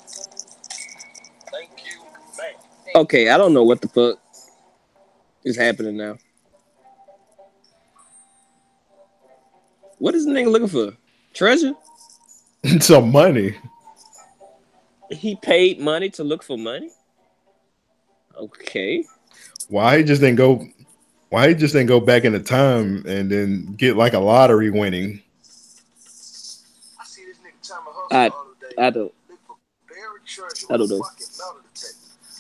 Thank you, man. Okay, I don't know what the fuck is happening now. What is the nigga looking for? Treasure? Some money. He paid money to look for money? Okay. Why he just didn't go why he just didn't go back into time and then get like a lottery winning? I see this nigga trying to hustle I all day. I don't Buried treasure I don't with know.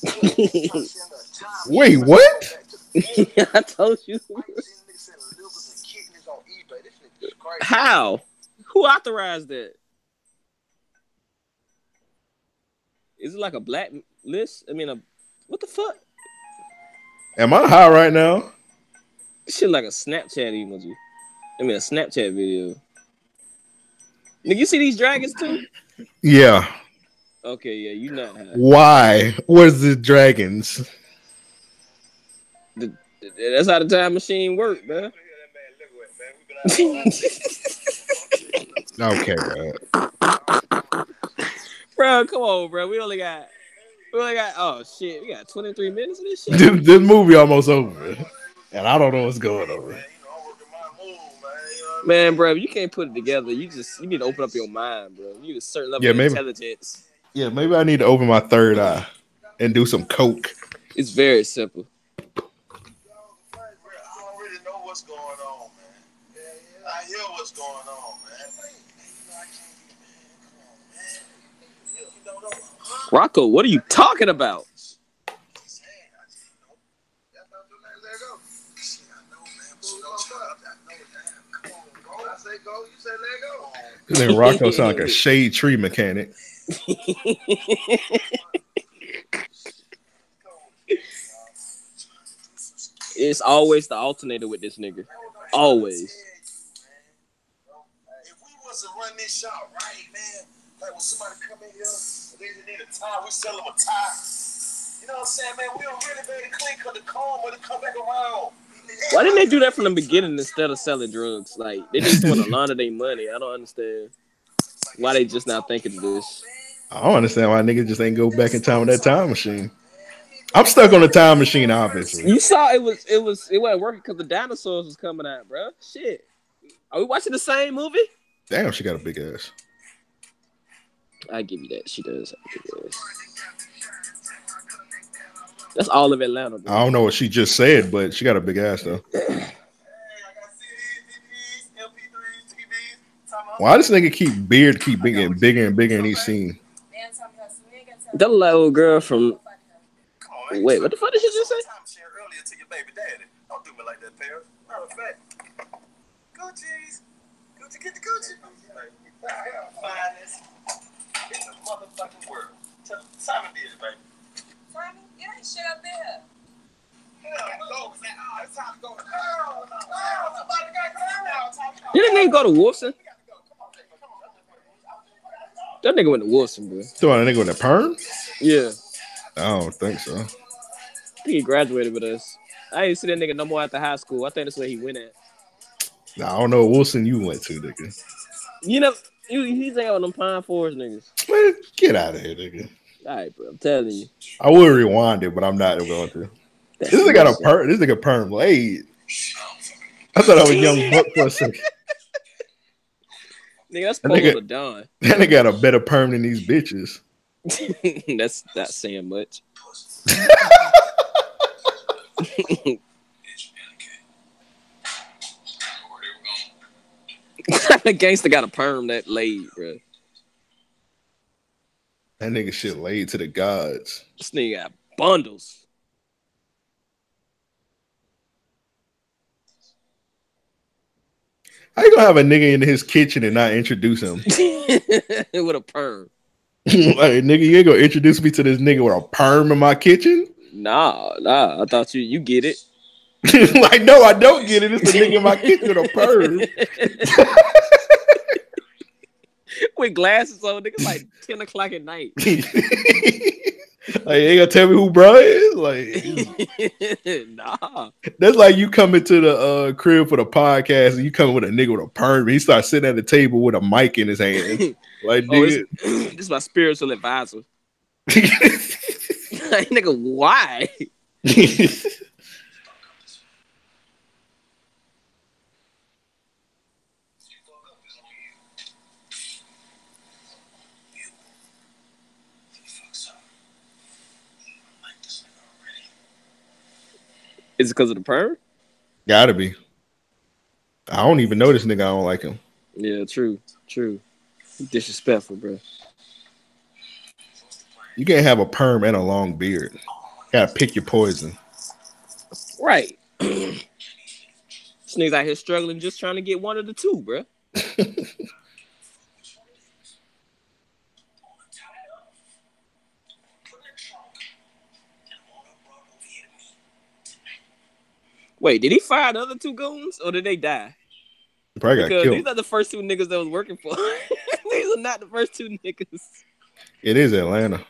Fucking metal detector. Wait, what? I told you. How? Who authorized that? Is it like a black list? I mean, a what the fuck? Am I high right now? Shit like a Snapchat emoji. I mean, a Snapchat video. Nigga, you see these dragons too? Yeah. Okay, yeah, you not high. Why? Where's the dragons? The- that's how the time machine work, man. Okay, bro. bro, come on, bro. We only got, we only got. Oh shit, we got 23 minutes of this shit. This, this movie almost over. And I don't know what's going on. Man, bro, you can't put it together. You just you need to open up your mind, bro. You need a certain level Yeah, of maybe. intelligence. Yeah, maybe I need to open my third eye and do some coke. It's very simple. what's going on, man. I hear what's going on, man. Rocco, what are you talking about? I say go go. You said let go. This nigga Rocco sound like a shade tree mechanic. It's always the alternator with this nigga. Always. If we was to run this shop right, man, like when somebody come in here, they need a tie, we sell them a tie. You know what I'm saying, man? We don't really very clean cut the comb it come back around. Why didn't they do that from the beginning instead of selling drugs? Like they just want to launder their money. I don't understand why they just not thinking of this. I don't understand why niggas just ain't go back in time with that time machine. I'm stuck on the time machine, obviously. You saw it was it was it wasn't working because the dinosaurs was coming out, bro. Shit. Are we watching the same movie? Damn, she got a big ass. I give you that. She does. have a big ass. That's all of Atlanta. Bro. I don't know what she just said, but she got a big ass though. Why this nigga keep beard keep getting bigger and bigger in each scene? That little girl from. Oh, Wait, what the fuck did she just say? Timeshare earlier to your baby daddy. Don't do me like that, Paris. Matter of fact, Gucci's. Gucci, get the Gucci. Finest in the motherfucking world. Tell Simon did it, baby. Simon, you ain't shit up there. Hell no, man. Oh, it's time to go. Hell no. Hell, somebody got to go now. Didn't they go to Wolfson? That nigga went to Wilson, bro. So a nigga with a perm? Yeah. I don't think so. I think he graduated with us. I ain't see that nigga no more after high school. I think that's where he went at. Nah, I don't know Wilson you went to, nigga. You know, you, he's hanging with them Pine Forest niggas. Man, get out of here, nigga. All right, bro. I'm telling you. I would rewind it, but I'm not going to. This nigga got a perm. This nigga perm laid. I thought I was young buck for a second. Nigga, that's That Polo nigga- the Don. That nigga got a better perm than these bitches. that's not saying much. the gangster got a perm that laid, bro. That nigga shit laid to the gods. This nigga got bundles. How you gonna have a nigga in his kitchen and not introduce him? with a perm. like, nigga, you ain't gonna introduce me to this nigga with a perm in my kitchen? Nah, nah. I thought you you get it. like, no, I don't get it. It's a nigga in my kitchen with a perm. with glasses on, nigga, like ten o'clock at night. Like, you ain't gonna tell me who bro is? Like, nah. that's like you coming to the uh, crib for the podcast and you coming with a nigga with a perm. He starts sitting at the table with a mic in his hand. Like, Oh, nigga, this is my spiritual advisor. like, nigga, why? Is it because of the perm? gotta be. I don't even know this nigga. I don't like him. Yeah, true, true. Disrespectful, bro. You can't have a perm and a long beard. Gotta pick your poison. Right. this nigga's out here struggling, just trying to get one of the two, bro. Wait, did he fire the other two goons or did they die? Probably got Because killed. these are the first two niggas that was working for. these are not the first two niggas. It is Atlanta.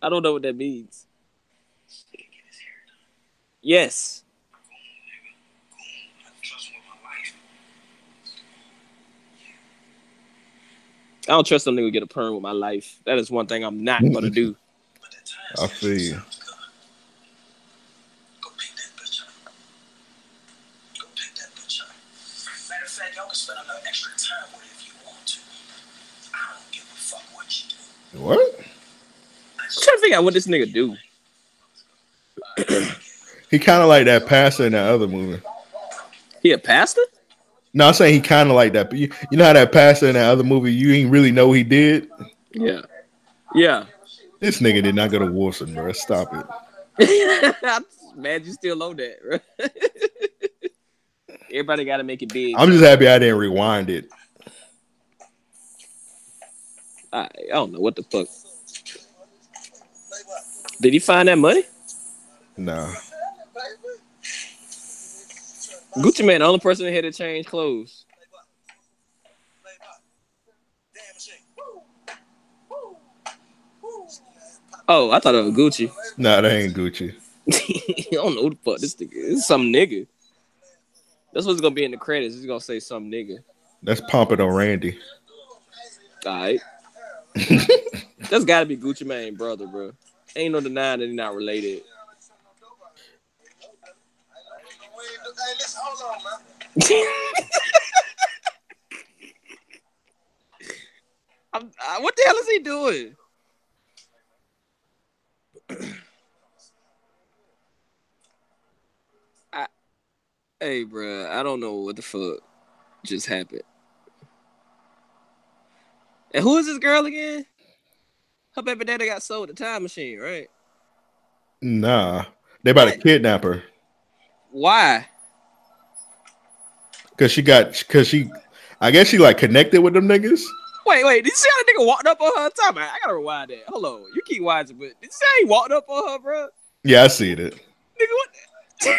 I don't know what that means. Yes. I don't trust some nigga to get a perm with my life. That is one thing I'm not gonna do. I feel you. Matter of fact, y'all can spend a little extra time with it if you want to. I don't give a fuck what you do. What? I'm trying to figure out what this nigga do. He kind of like that pastor in that other movie. He a pastor? No, I'm saying he kind of like that. But you, you know how that pastor in that other movie, you ain't really know he did. Yeah. Yeah. This nigga did not go to Wilson, bro. Stop it. I'm mad you still owe that, bro. Everybody got to make it big. I'm just happy I didn't rewind it. I, I don't know what the fuck. Did he find that money? No. Gucci Mane, the only person that had to change clothes. Oh, I thought it was Gucci. No, that ain't Gucci. I don't know who the fuck this nigga is. Some nigga. That's what's gonna be in the credits. He's gonna say some nigga. That's Pompano Randy. All right. That's gotta be Gucci Mane brother, bro. Ain't no denying that he's not related. Uh, what the hell is he doing? I, hey, bro, I don't know what the fuck just happened. And who is this girl again? Her baby daddy got sold the time machine, right? Nah. They about to kidnap her. Why? Cause she got cause she I guess she like connected with them niggas. Wait, wait. Did you see how the nigga walked up on her? Time. I gotta rewind that. Hold on. You keep watching, but did you see how he walked up on her, bro? Yeah, I seen it. Nigga, what?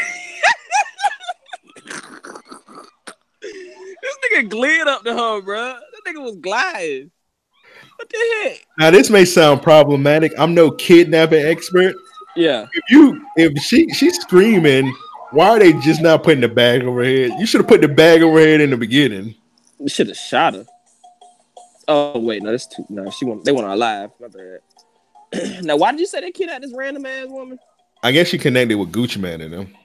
this nigga glid up to her, bro. That nigga was gliding. What the heck? Now this may sound problematic. I'm no kidnapping expert. Yeah. If you if she she's screaming, why are they just not putting the bag over her head? You should have put the bag over her head in the beginning. You should have shot her. Oh wait, no, that's too. No, she want. They want her alive. My bad. now, why did you say that kid had this random ass woman? I guess she connected with Gucci Mane and them.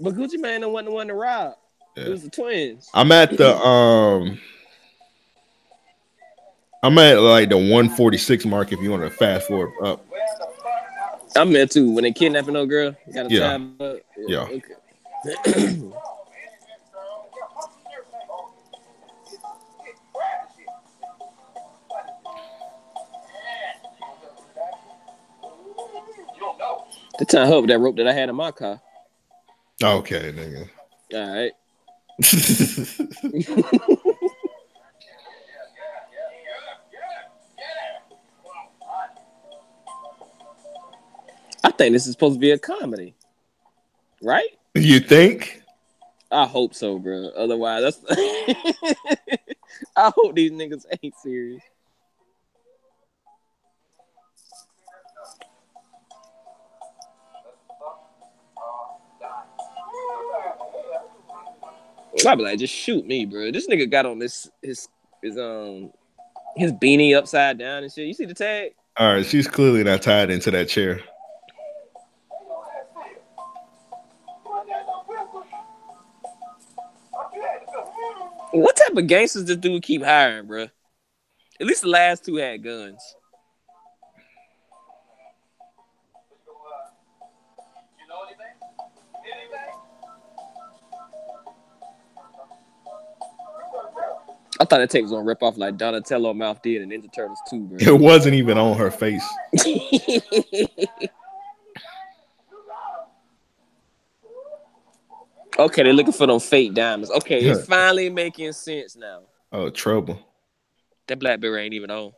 But Gucci Mane wasn't the one to rob. It was the twins. I'm at the um I'm at like the 146 mark if you want to fast forward up. I'm there too. When they kidnapping no girl, got Yeah. time up. Yeah. Okay. the time with that rope that I had in my car. Okay, nigga. All right. I think this is supposed to be a comedy, right? You think? I hope so, bro. Otherwise, that's. I hope these niggas ain't serious. I'd be like, just shoot me, bro. This nigga got on this his his um his beanie upside down and shit. You see the tag? All right, she's clearly not tied into that chair. What type of gangsters this dude keep hiring, bro? At least the last two had guns. I thought that tape was gonna rip off like Donatello Mouth did in Ninja Turtles 2, bro. It wasn't even on her face. okay, they're looking for them fake diamonds. Okay, it's finally making sense now. Oh, trouble. That Blackberry ain't even on.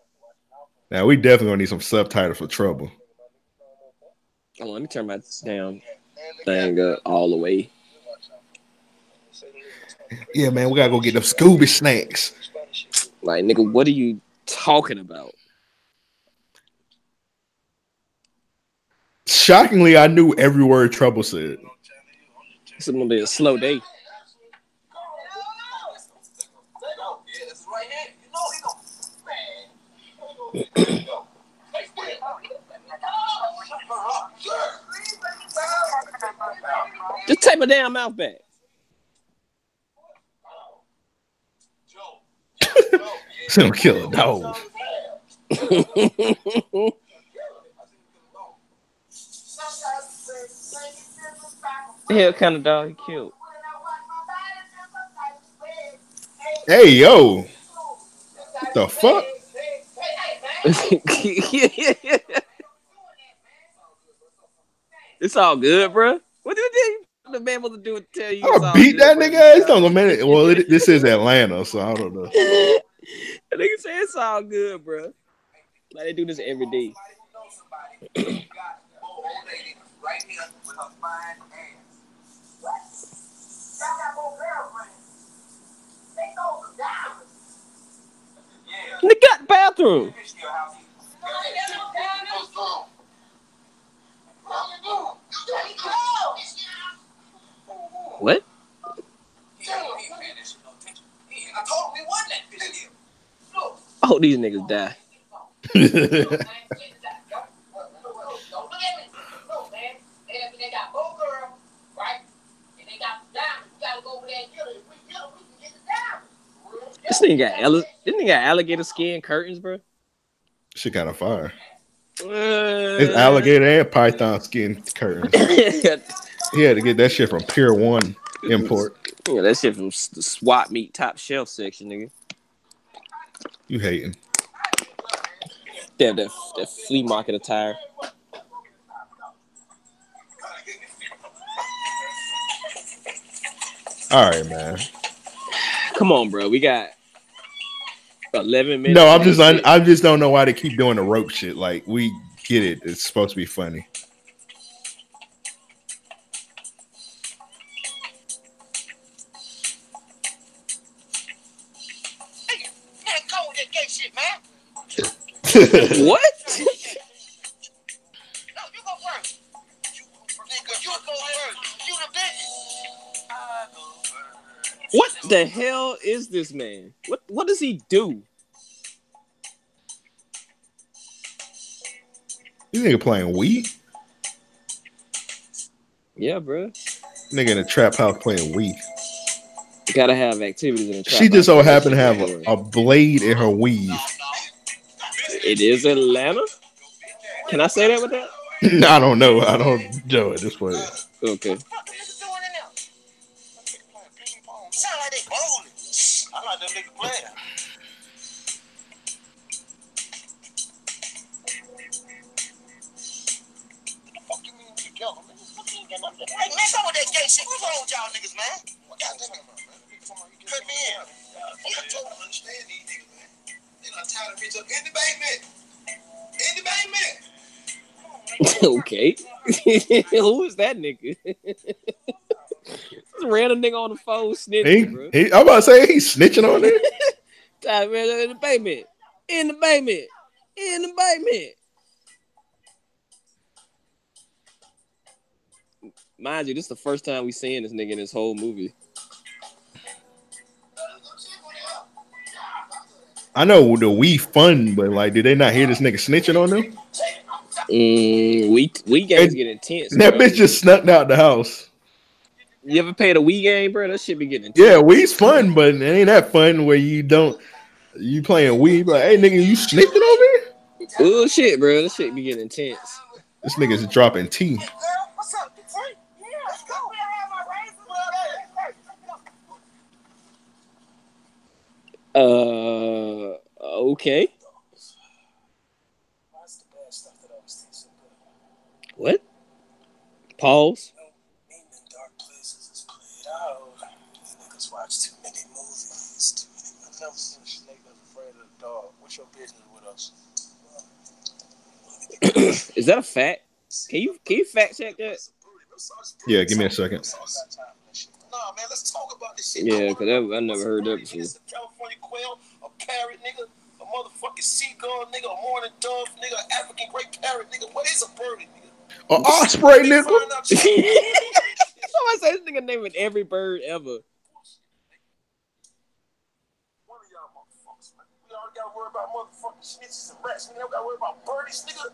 Now we definitely gonna need some subtitles for trouble. Hold on, let me turn my damn thing up all the way. Yeah, man, we gotta go get them Scooby snacks. Like, nigga, what are you talking about? Shockingly, I knew every word Trouble said. It's gonna be a slow day. Just take my damn mouth back. It's gonna kill a dog. hell kind of dog he killed? Hey, yo. What the fuck? it's all good, bro. What did you think the man was to do it. Tell you, I'm it's gonna all beat good, that bro. nigga ass. Don't go minute. Well, it, this is Atlanta, so I don't know. That nigga say it's all good, bro. Like they do this every day. Right here with her fine ass. What? Y'all got more girlfriends. They know the diamonds. Yeah. They got bathroom. What? I told him we won bitch deal. Look, I hope these niggas die. This nigga got alli- this nigga got alligator skin curtains, bro. She kind of fire. Uh, It's alligator and python skin curtains. He had to get that shit from Pier One import. Yeah, that shit from the swap meet top shelf section, nigga. You hating? Damn that that flea market attire. All right, man. Come on, bro. We got eleven minutes. No, I'm just I, I just don't know why they keep doing the rope shit. Like we get it. It's supposed to be funny. Man, go with that gay shit, man. what? The hell is this man? What what does he do? You nigga playing Wii? Yeah, bro. Nigga in a trap house playing Wii. You gotta have activities in a trap. She just so happened to have a, a blade in her weave. It is Atlanta. Can I say that with that? I don't know. I don't know at this point. Okay. Who is that nigga? This random nigga on the phone He, snitching, bro. he, I'm about to say he's snitching on there. Tied man in the basement. In the basement. In the basement. Mind you, this is the first time we seeing this nigga in this whole movie. I know the Wii fun, but like, did they not hear this nigga snitching on them? Mm, we Wii games get intense. That bro. bitch just snuck out the house. You ever played a Wii game, bro? That shit be getting intense. Yeah, Wii's fun, but it ain't that fun where you don't you playing Wii, but hey nigga, you snitching over here? Oh shit, bro. This shit be getting intense. This nigga's dropping T. What's up, Detroit? Yeah, let's go. We have my razors. Uh, okay. What? Pause. Niggas watch too many movies. Too many. I've never seen a snake that's afraid of the dog. What's your business with us? Is that a fact? Can you can you fact check that? Yeah, give me a second. Nah, man, let's talk about this shit. Yeah, because I, I never heard that before. A California quail, a parrot, nigga, a motherfucking seagull, nigga, a mourning dove, nigga, African great parrot, nigga. What is a birdie, nigga? An osprey, nigga. Somebody say this nigga naming every bird ever. We already gotta worry about motherfucking snitches and rats, nigga. We gotta worry about birdies, nigga.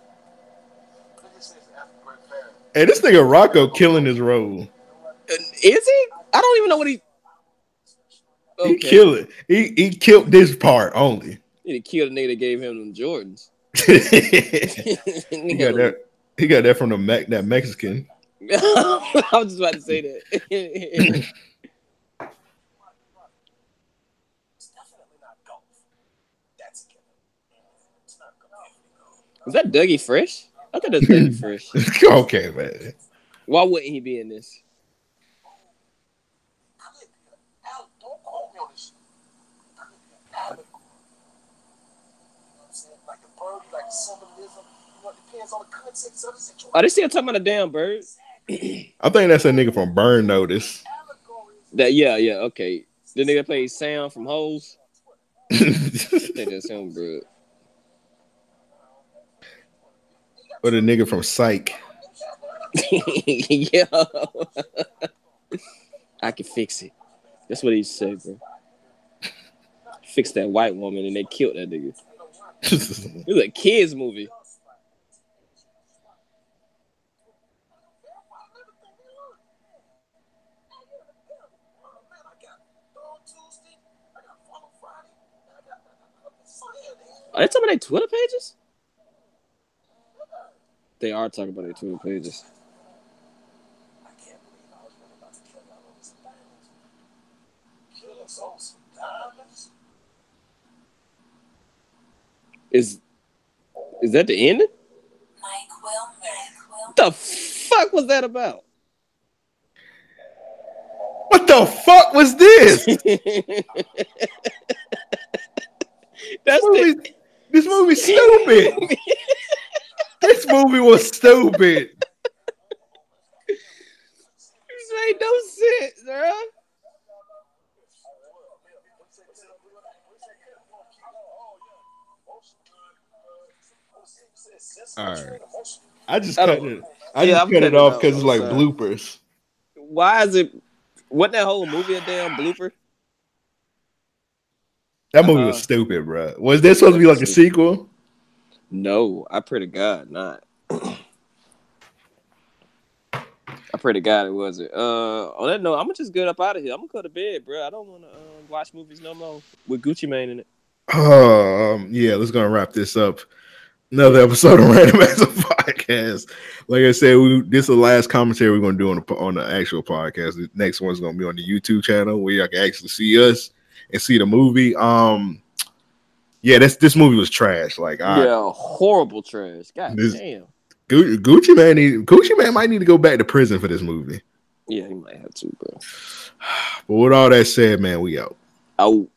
Nigga says African great parrot. Hey, this nigga Rocco killing his role. Uh, is he? I don't even know what he. He killed it. He he killed this part only. He killed the nigga that gave him them Jordans. He got that. He got that from the Mac, that Mexican. I was just about to say that. Is that Dougie Fresh? I thought that's Dougie Fresh. okay, man. Why wouldn't he be in this? Like the bird, like symbol are they still talking about the damn bird? I think that's a nigga from Burn Notice. That yeah, yeah, okay. The nigga plays Sam from Holes. I think that's him, bro. Or the nigga from Psych. yeah. I can fix it. That's what he said, bro. Fix that white woman and they killed that nigga. It was a kids movie. Are they talking about their Twitter pages? They are talking about their Twitter pages. Is is that the ending? What the fuck was that about? What the fuck was this? That's the, this movie's stupid. this movie was stupid. This ain't no sense, bro. All right. I just I cut it. I Yeah, just I'm cut it off because it's like bloopers. Why is it? What that whole movie a damn blooper? That movie Uh-huh. was stupid, bro. Was this supposed to be like a sequel? No, I pray to God not. I pray to God it wasn't. Uh, on that note, I'm gonna just get up out of here. I'm gonna go to bed, bro. I don't want to uh, watch movies no more with Gucci Mane in it. Um, yeah, let's gonna wrap this up. Another episode of Random Acts of Podcast. Like I said, we this is the last commentary we're gonna do on the on the actual podcast. The next one's gonna be on the YouTube channel where y'all can actually see us and see the movie. Um, yeah, this this movie was trash. Like, I, yeah, horrible trash. God This- damn. Gu- Gucci Mane, need, Gucci Mane might need to go back to prison for this movie. Yeah, he might have to, bro. But with all that said, man, we out. Out.